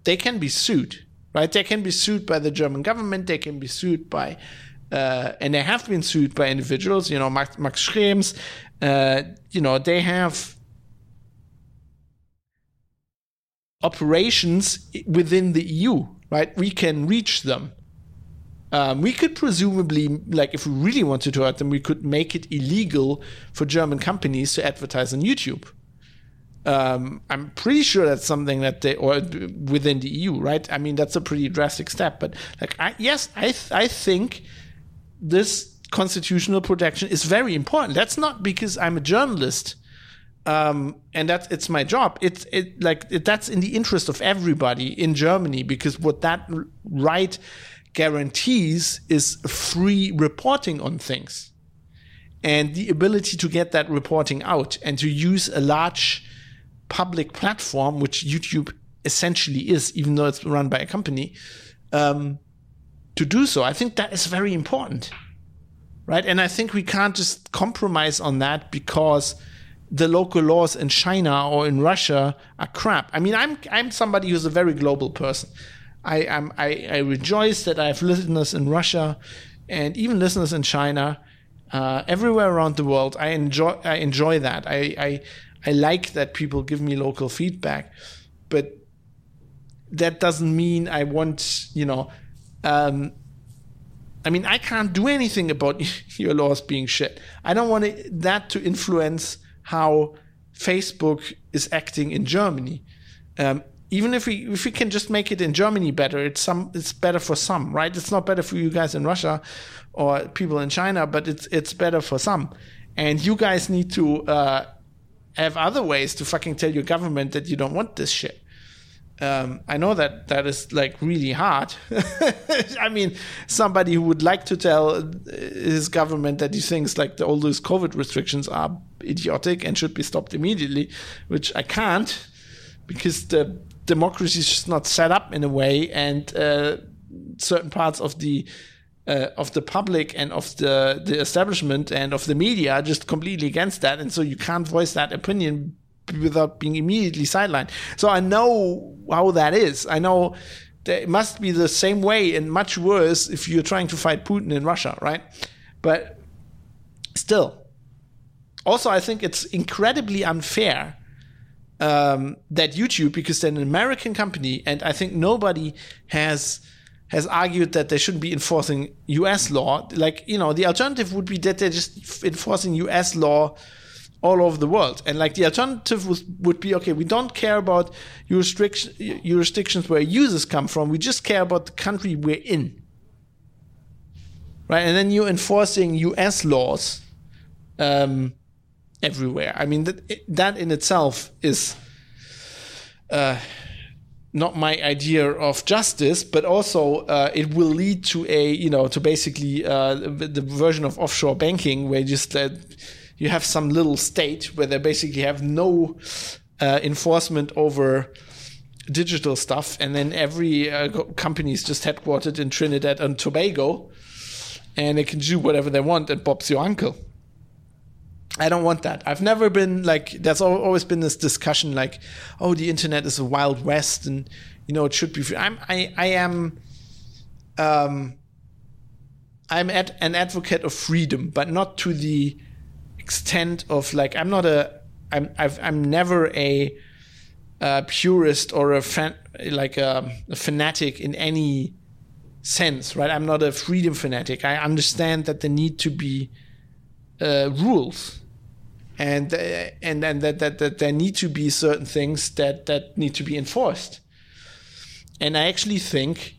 they can be sued, right? They can be sued by the German government. They can be sued by, uh, and they have been sued by individuals. You know, Max, Max Schrems. Uh, you know, they have operations within the EU, right? We can reach them. Um, we could presumably, like, if we really wanted to hurt them, we could make it illegal for German companies to advertise on YouTube. Um, I'm pretty sure that's something that they or within the EU, right? I mean, that's a pretty drastic step. But like, I, yes, I th- I think this constitutional protection is very important. That's not because I'm a journalist. Um, and that's it's my job. It's it like it, that's in the interest of everybody in Germany because what that right guarantees is free reporting on things and the ability to get that reporting out and to use a large public platform, which YouTube essentially is, even though it's run by a company, um, to do so. I think that is very important, right? And I think we can't just compromise on that because the local laws in China or in Russia are crap. I mean, I'm I'm somebody who's a very global person. I am I, I rejoice that I have listeners in Russia and even listeners in China, uh, everywhere around the world. I enjoy I enjoy that. I, I I like that people give me local feedback, but that doesn't mean I want, you know, um, I mean, I can't do anything about your laws being shit. I don't want that to influence how Facebook is acting in Germany. Um, even if we if we can just make it in Germany better, it's some it's better for some, right? It's not better for you guys in Russia or people in China, but it's it's better for some. And you guys need to uh, have other ways to fucking tell your government that you don't want this shit. Um, I know that that is like really hard. I mean, somebody who would like to tell his government that he thinks like the, all those COVID restrictions are idiotic and should be stopped immediately, which I can't because the democracy is just not set up in a way, and uh, certain parts of the uh, of the public and of the the establishment and of the media are just completely against that, and so you can't voice that opinion without being immediately sidelined. So I know how that is. I know it must be the same way and much worse if you're trying to fight Putin in Russia, right? But still, also I think it's incredibly unfair um, that YouTube, because they're an American company, and I think nobody has has argued that they shouldn't be enforcing U.S. law. Like you know, the alternative would be that they're just enforcing U.S. law all over the world. And like the alternative was, would be okay, we don't care about jurisdiction, jurisdictions where users come from, we just care about the country we're in. Right? And then you're enforcing US laws um, everywhere. I mean, that, that in itself is. Uh, not my idea of justice, but also uh, it will lead to a you know to basically uh, the, version of offshore banking where just uh, you have some little state where they basically have no uh, enforcement over digital stuff, and then every uh, company is just headquartered in Trinidad and Tobago, and they can do whatever they want, and Bob's your uncle. I don't want that. I've never been like. There's always been this discussion like, oh, the internet is a wild west, and you know it should be free. I'm I I am. Um, I'm at an advocate of freedom, but not to the extent of like I'm not a I'm I've, I'm never a, a purist or a fan, like a, a, fanatic in any sense, right? I'm not a freedom fanatic. I understand that there need to be uh, rules, and uh, and and that, that that there need to be certain things that that need to be enforced. And I actually think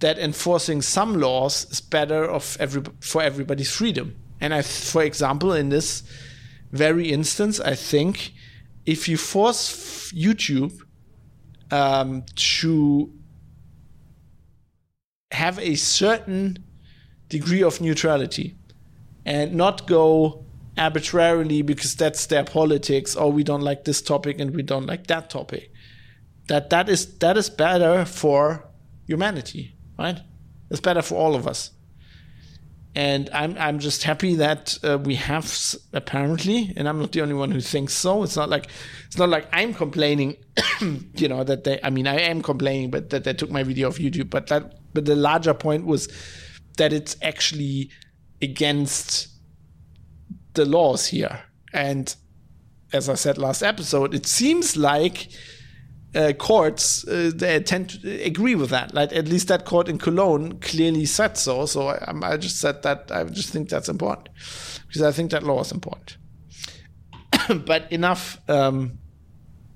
that enforcing some laws is better of every for everybody's freedom. And I, for example, in this very instance, I think if you force YouTube um, to have a certain degree of neutrality and not go arbitrarily because that's their politics or we don't like this topic and we don't like that topic that that is that is better for humanity right it's better for all of us and I'm I'm just happy that uh, we have apparently, and I'm not the only one who thinks so. It's not like it's not like I'm complaining, you know, that they. I mean, I am complaining, but that they took my video off YouTube. But that, but the larger point was that it's actually against the laws here. And as I said last episode, it seems like uh, courts uh, they tend to agree with that. Like at least that court in Cologne clearly said so. So I, I just said that I just think that's important because I think that law is important. but enough, um,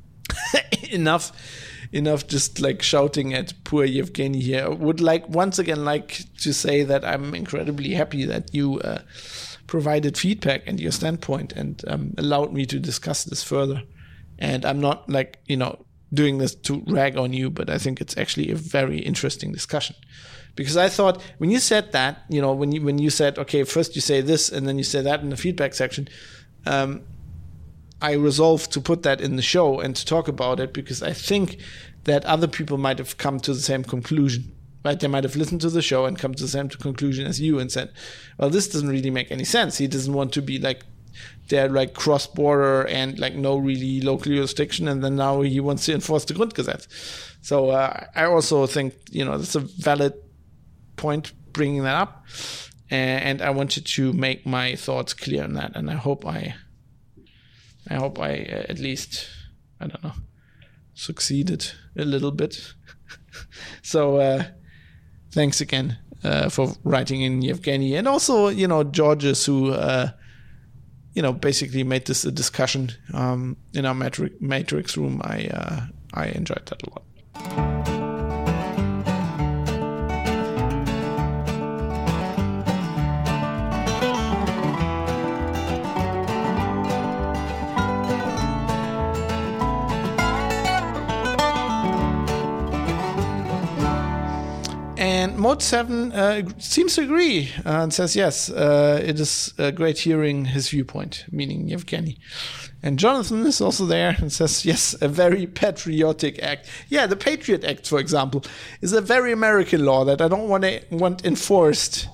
enough, enough. Just like shouting at poor Yevgeny here. Would like once again like to say that I'm incredibly happy that you. Uh, provided feedback and your standpoint and um, allowed me to discuss this further and i'm not like you know doing this to rag on you, but I think it's actually a very interesting discussion. Because I thought when you said that, you know, when you when you said, okay, first you say this and then you say that in the feedback section, um, I resolved to put that in the show and to talk about it because I think that other people might have come to the same conclusion. Right? They might have listened to the show and come to the same conclusion as you and said, well, this doesn't really make any sense. He doesn't want to be like they're like cross border and like no really local jurisdiction, and then now he wants to enforce the Grundgesetz. So uh, I also think you know that's a valid point bringing that up, and I wanted to make my thoughts clear on that, and I hope I, I hope I uh, at least I don't know succeeded a little bit. so uh, thanks again uh, for writing in Yevgeny, and also you know Georges who uh, you know, basically made this a discussion um, in our matrix, matrix room. I uh, I enjoyed that a lot. Mode 7 uh, seems to agree uh, and says, yes, uh, it is great hearing his viewpoint, meaning Yevgeny. And Jonathan is also there and says, yes, a very patriotic act. Yeah, the Patriot Act, for example, is a very American law that I don't want to want enforced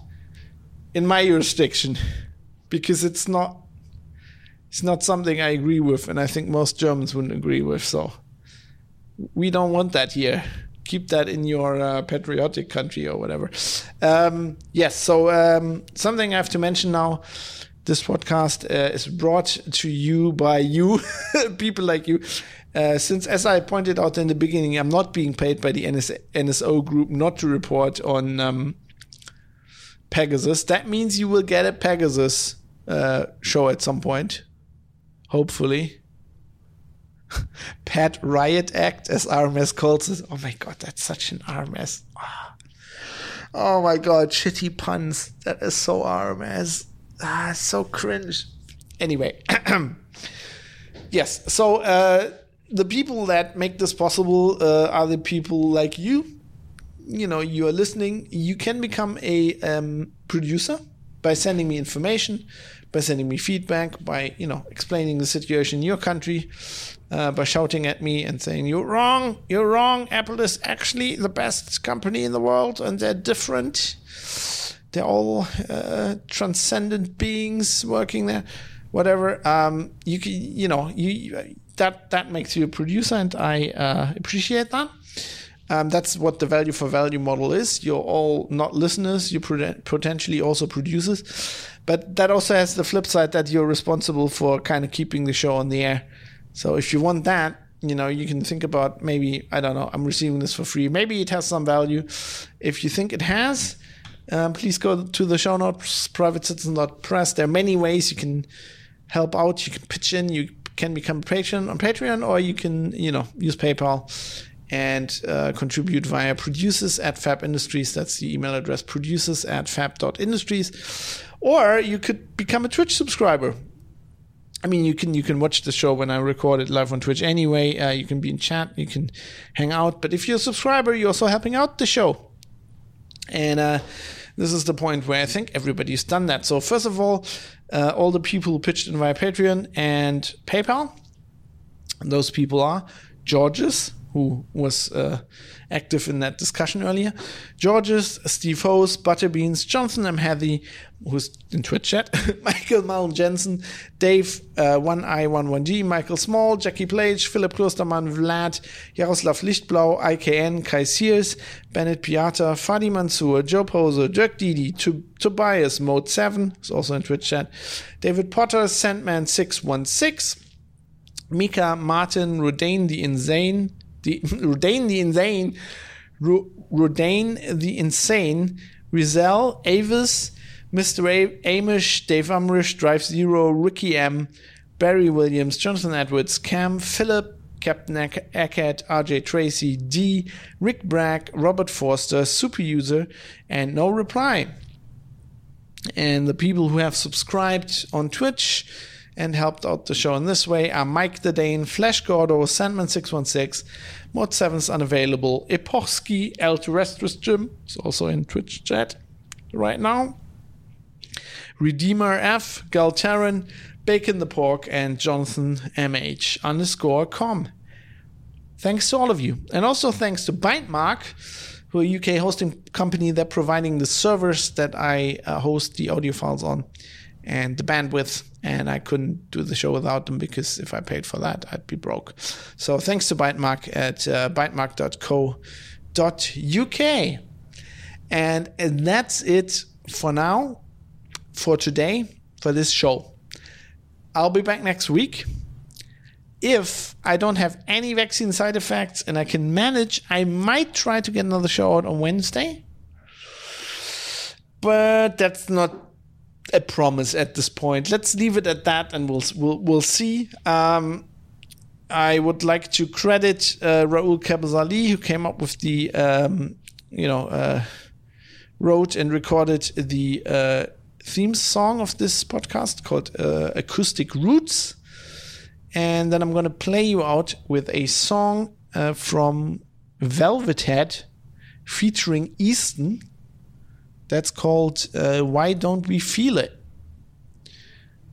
in my jurisdiction because it's not it's not something I agree with, and I think most Germans wouldn't agree with. So we don't want that here keep that in your uh, patriotic country or whatever. Um, yes, so um, something I have to mention now. This podcast uh, is brought to you by you, people like you. Uh, since, as I pointed out in the beginning, I'm not being paid by the NS- NSO group not to report on um, Pegasus. That means you will get a Pegasus uh, show at some point, hopefully. Pat Riot Act, as RMS calls it. Oh my god, that's such an RMS. Oh, oh my god, shitty puns. That is so RMS. Ah, so cringe. Anyway, yes. So uh, the people that make this possible uh, are the people like you. You know, you are listening. You can become a um, producer by sending me information, by sending me feedback, by you know explaining the situation in your country, uh, by shouting at me and saying you're wrong, you're wrong. Apple is actually the best company in the world, and they're different. They're all uh, transcendent beings working there. Whatever. Um, you can, you know, you that that makes you a producer, and I uh, appreciate that. Um, that's what the value for value model is. You're all not listeners, you're potentially also producers. But that also has the flip side that you're responsible for kind of keeping the show on the air. So if you want that, you know, you can think about maybe, I don't know, I'm receiving this for free. Maybe it has some value. If you think it has, um, please go to the show notes, privatecitizen.press. There are many ways you can help out. You can pitch in, you can become a patron on Patreon, or you can, you know, use PayPal and uh, contribute via producers at Fab Industries. That's the email address, producers at fab.industries. Or you could become a Twitch subscriber. I mean, you can you can watch the show when I record it live on Twitch anyway. Uh, you can be in chat, you can hang out. But if you're a subscriber, you're also helping out the show. And uh, this is the point where I think everybody's done that. So first of all, uh, all the people who pitched in via Patreon and PayPal, those people are Georges, who was uh, active in that discussion earlier. Georges, Steve Hose, Butterbeans, Jonathan M. Heathy, who's in Twitch chat, Michael Malm Jensen, Dave, uh, 1i11g, Michael Small, Jackie Plage, Philip Klostermann, Vlad, Jaroslav Lichtblau, IKN, Kai Sears, Bennett Piata, Fadi Mansour, Joe Poser, Dirk Didi, Tobias, Mode 7, is also in Twitch chat, David Potter, Sandman616, Mika, Martin, Rodane the Insane, the Rodane the Insane, Rodane the Insane, Rizal, Avis, Mr. A- Amish, Dave Umrish, Drive Zero, Ricky M, Barry Williams, Jonathan Edwards, Cam, Philip, Captain Eckert, RJ Tracy, D, Rick Bragg, Robert Forster, Super User, and No Reply. And the people who have subscribed on Twitch and helped out the show in this way are Mike the Dane, Flash Gordo, Sandman616, Mod 7's unavailable, Epochsky, El Terrestris Jim is also in Twitch chat right now, Redeemer F, Galtaran, Bacon the Pork, and Jonathan MH underscore com. Thanks to all of you. And also thanks to Bytemark, who are a UK hosting company that providing the servers that I uh, host the audio files on and the bandwidth. And I couldn't do the show without them because if I paid for that, I'd be broke. So thanks to Bytemark at uh, bytemark.co.uk. And, and that's it for now, for today, for this show. I'll be back next week. If I don't have any vaccine side effects and I can manage, I might try to get another show out on Wednesday. But that's not a promise at this point. Let's leave it at that, and we'll we'll we'll see. Um, I would like to credit uh, Raul Cabezali, who came up with the, um, you know, uh, wrote and recorded the uh, theme song of this podcast called uh, Acoustic Roots. And then I'm going to play you out with a song uh, from Velvet Head featuring Easton. That's called uh, "Why Don't We Feel It."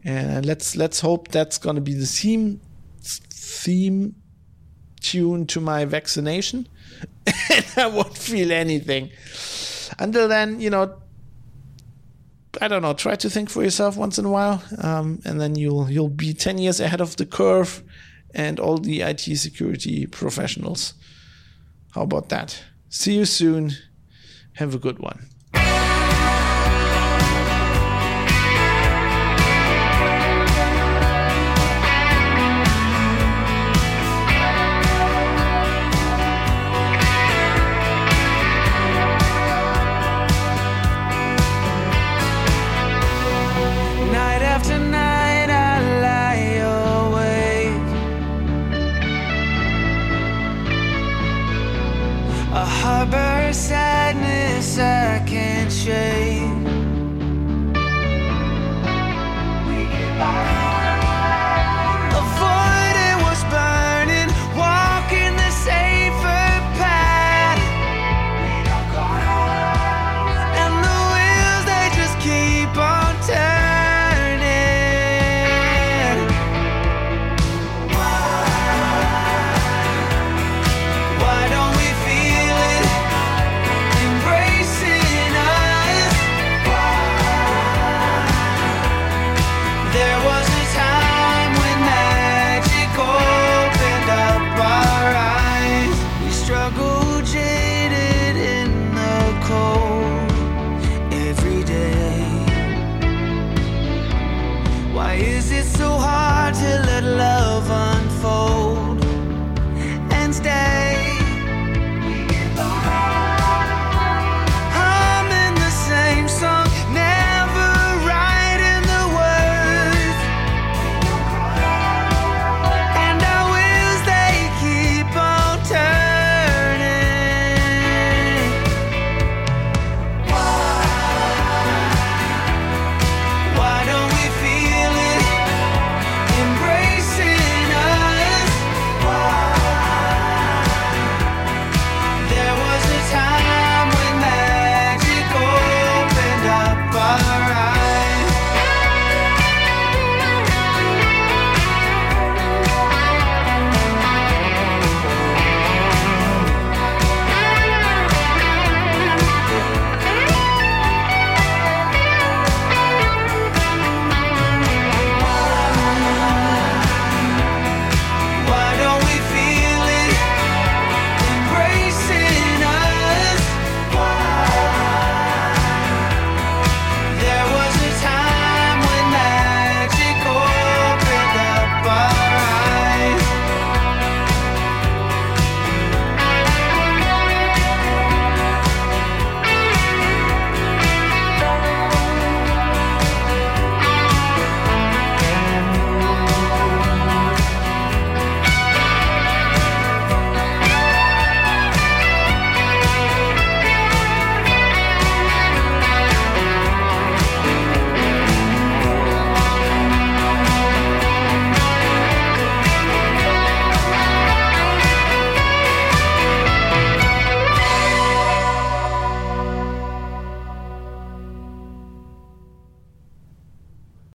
And let's let's hope that's going to be the theme theme tune to my vaccination, and I won't feel anything. Until then, you know, I don't know. Try to think for yourself once in a while, um, and then you'll you'll be ten years ahead of the curve, and all the IT security professionals. How about that? See you soon. Have a good one.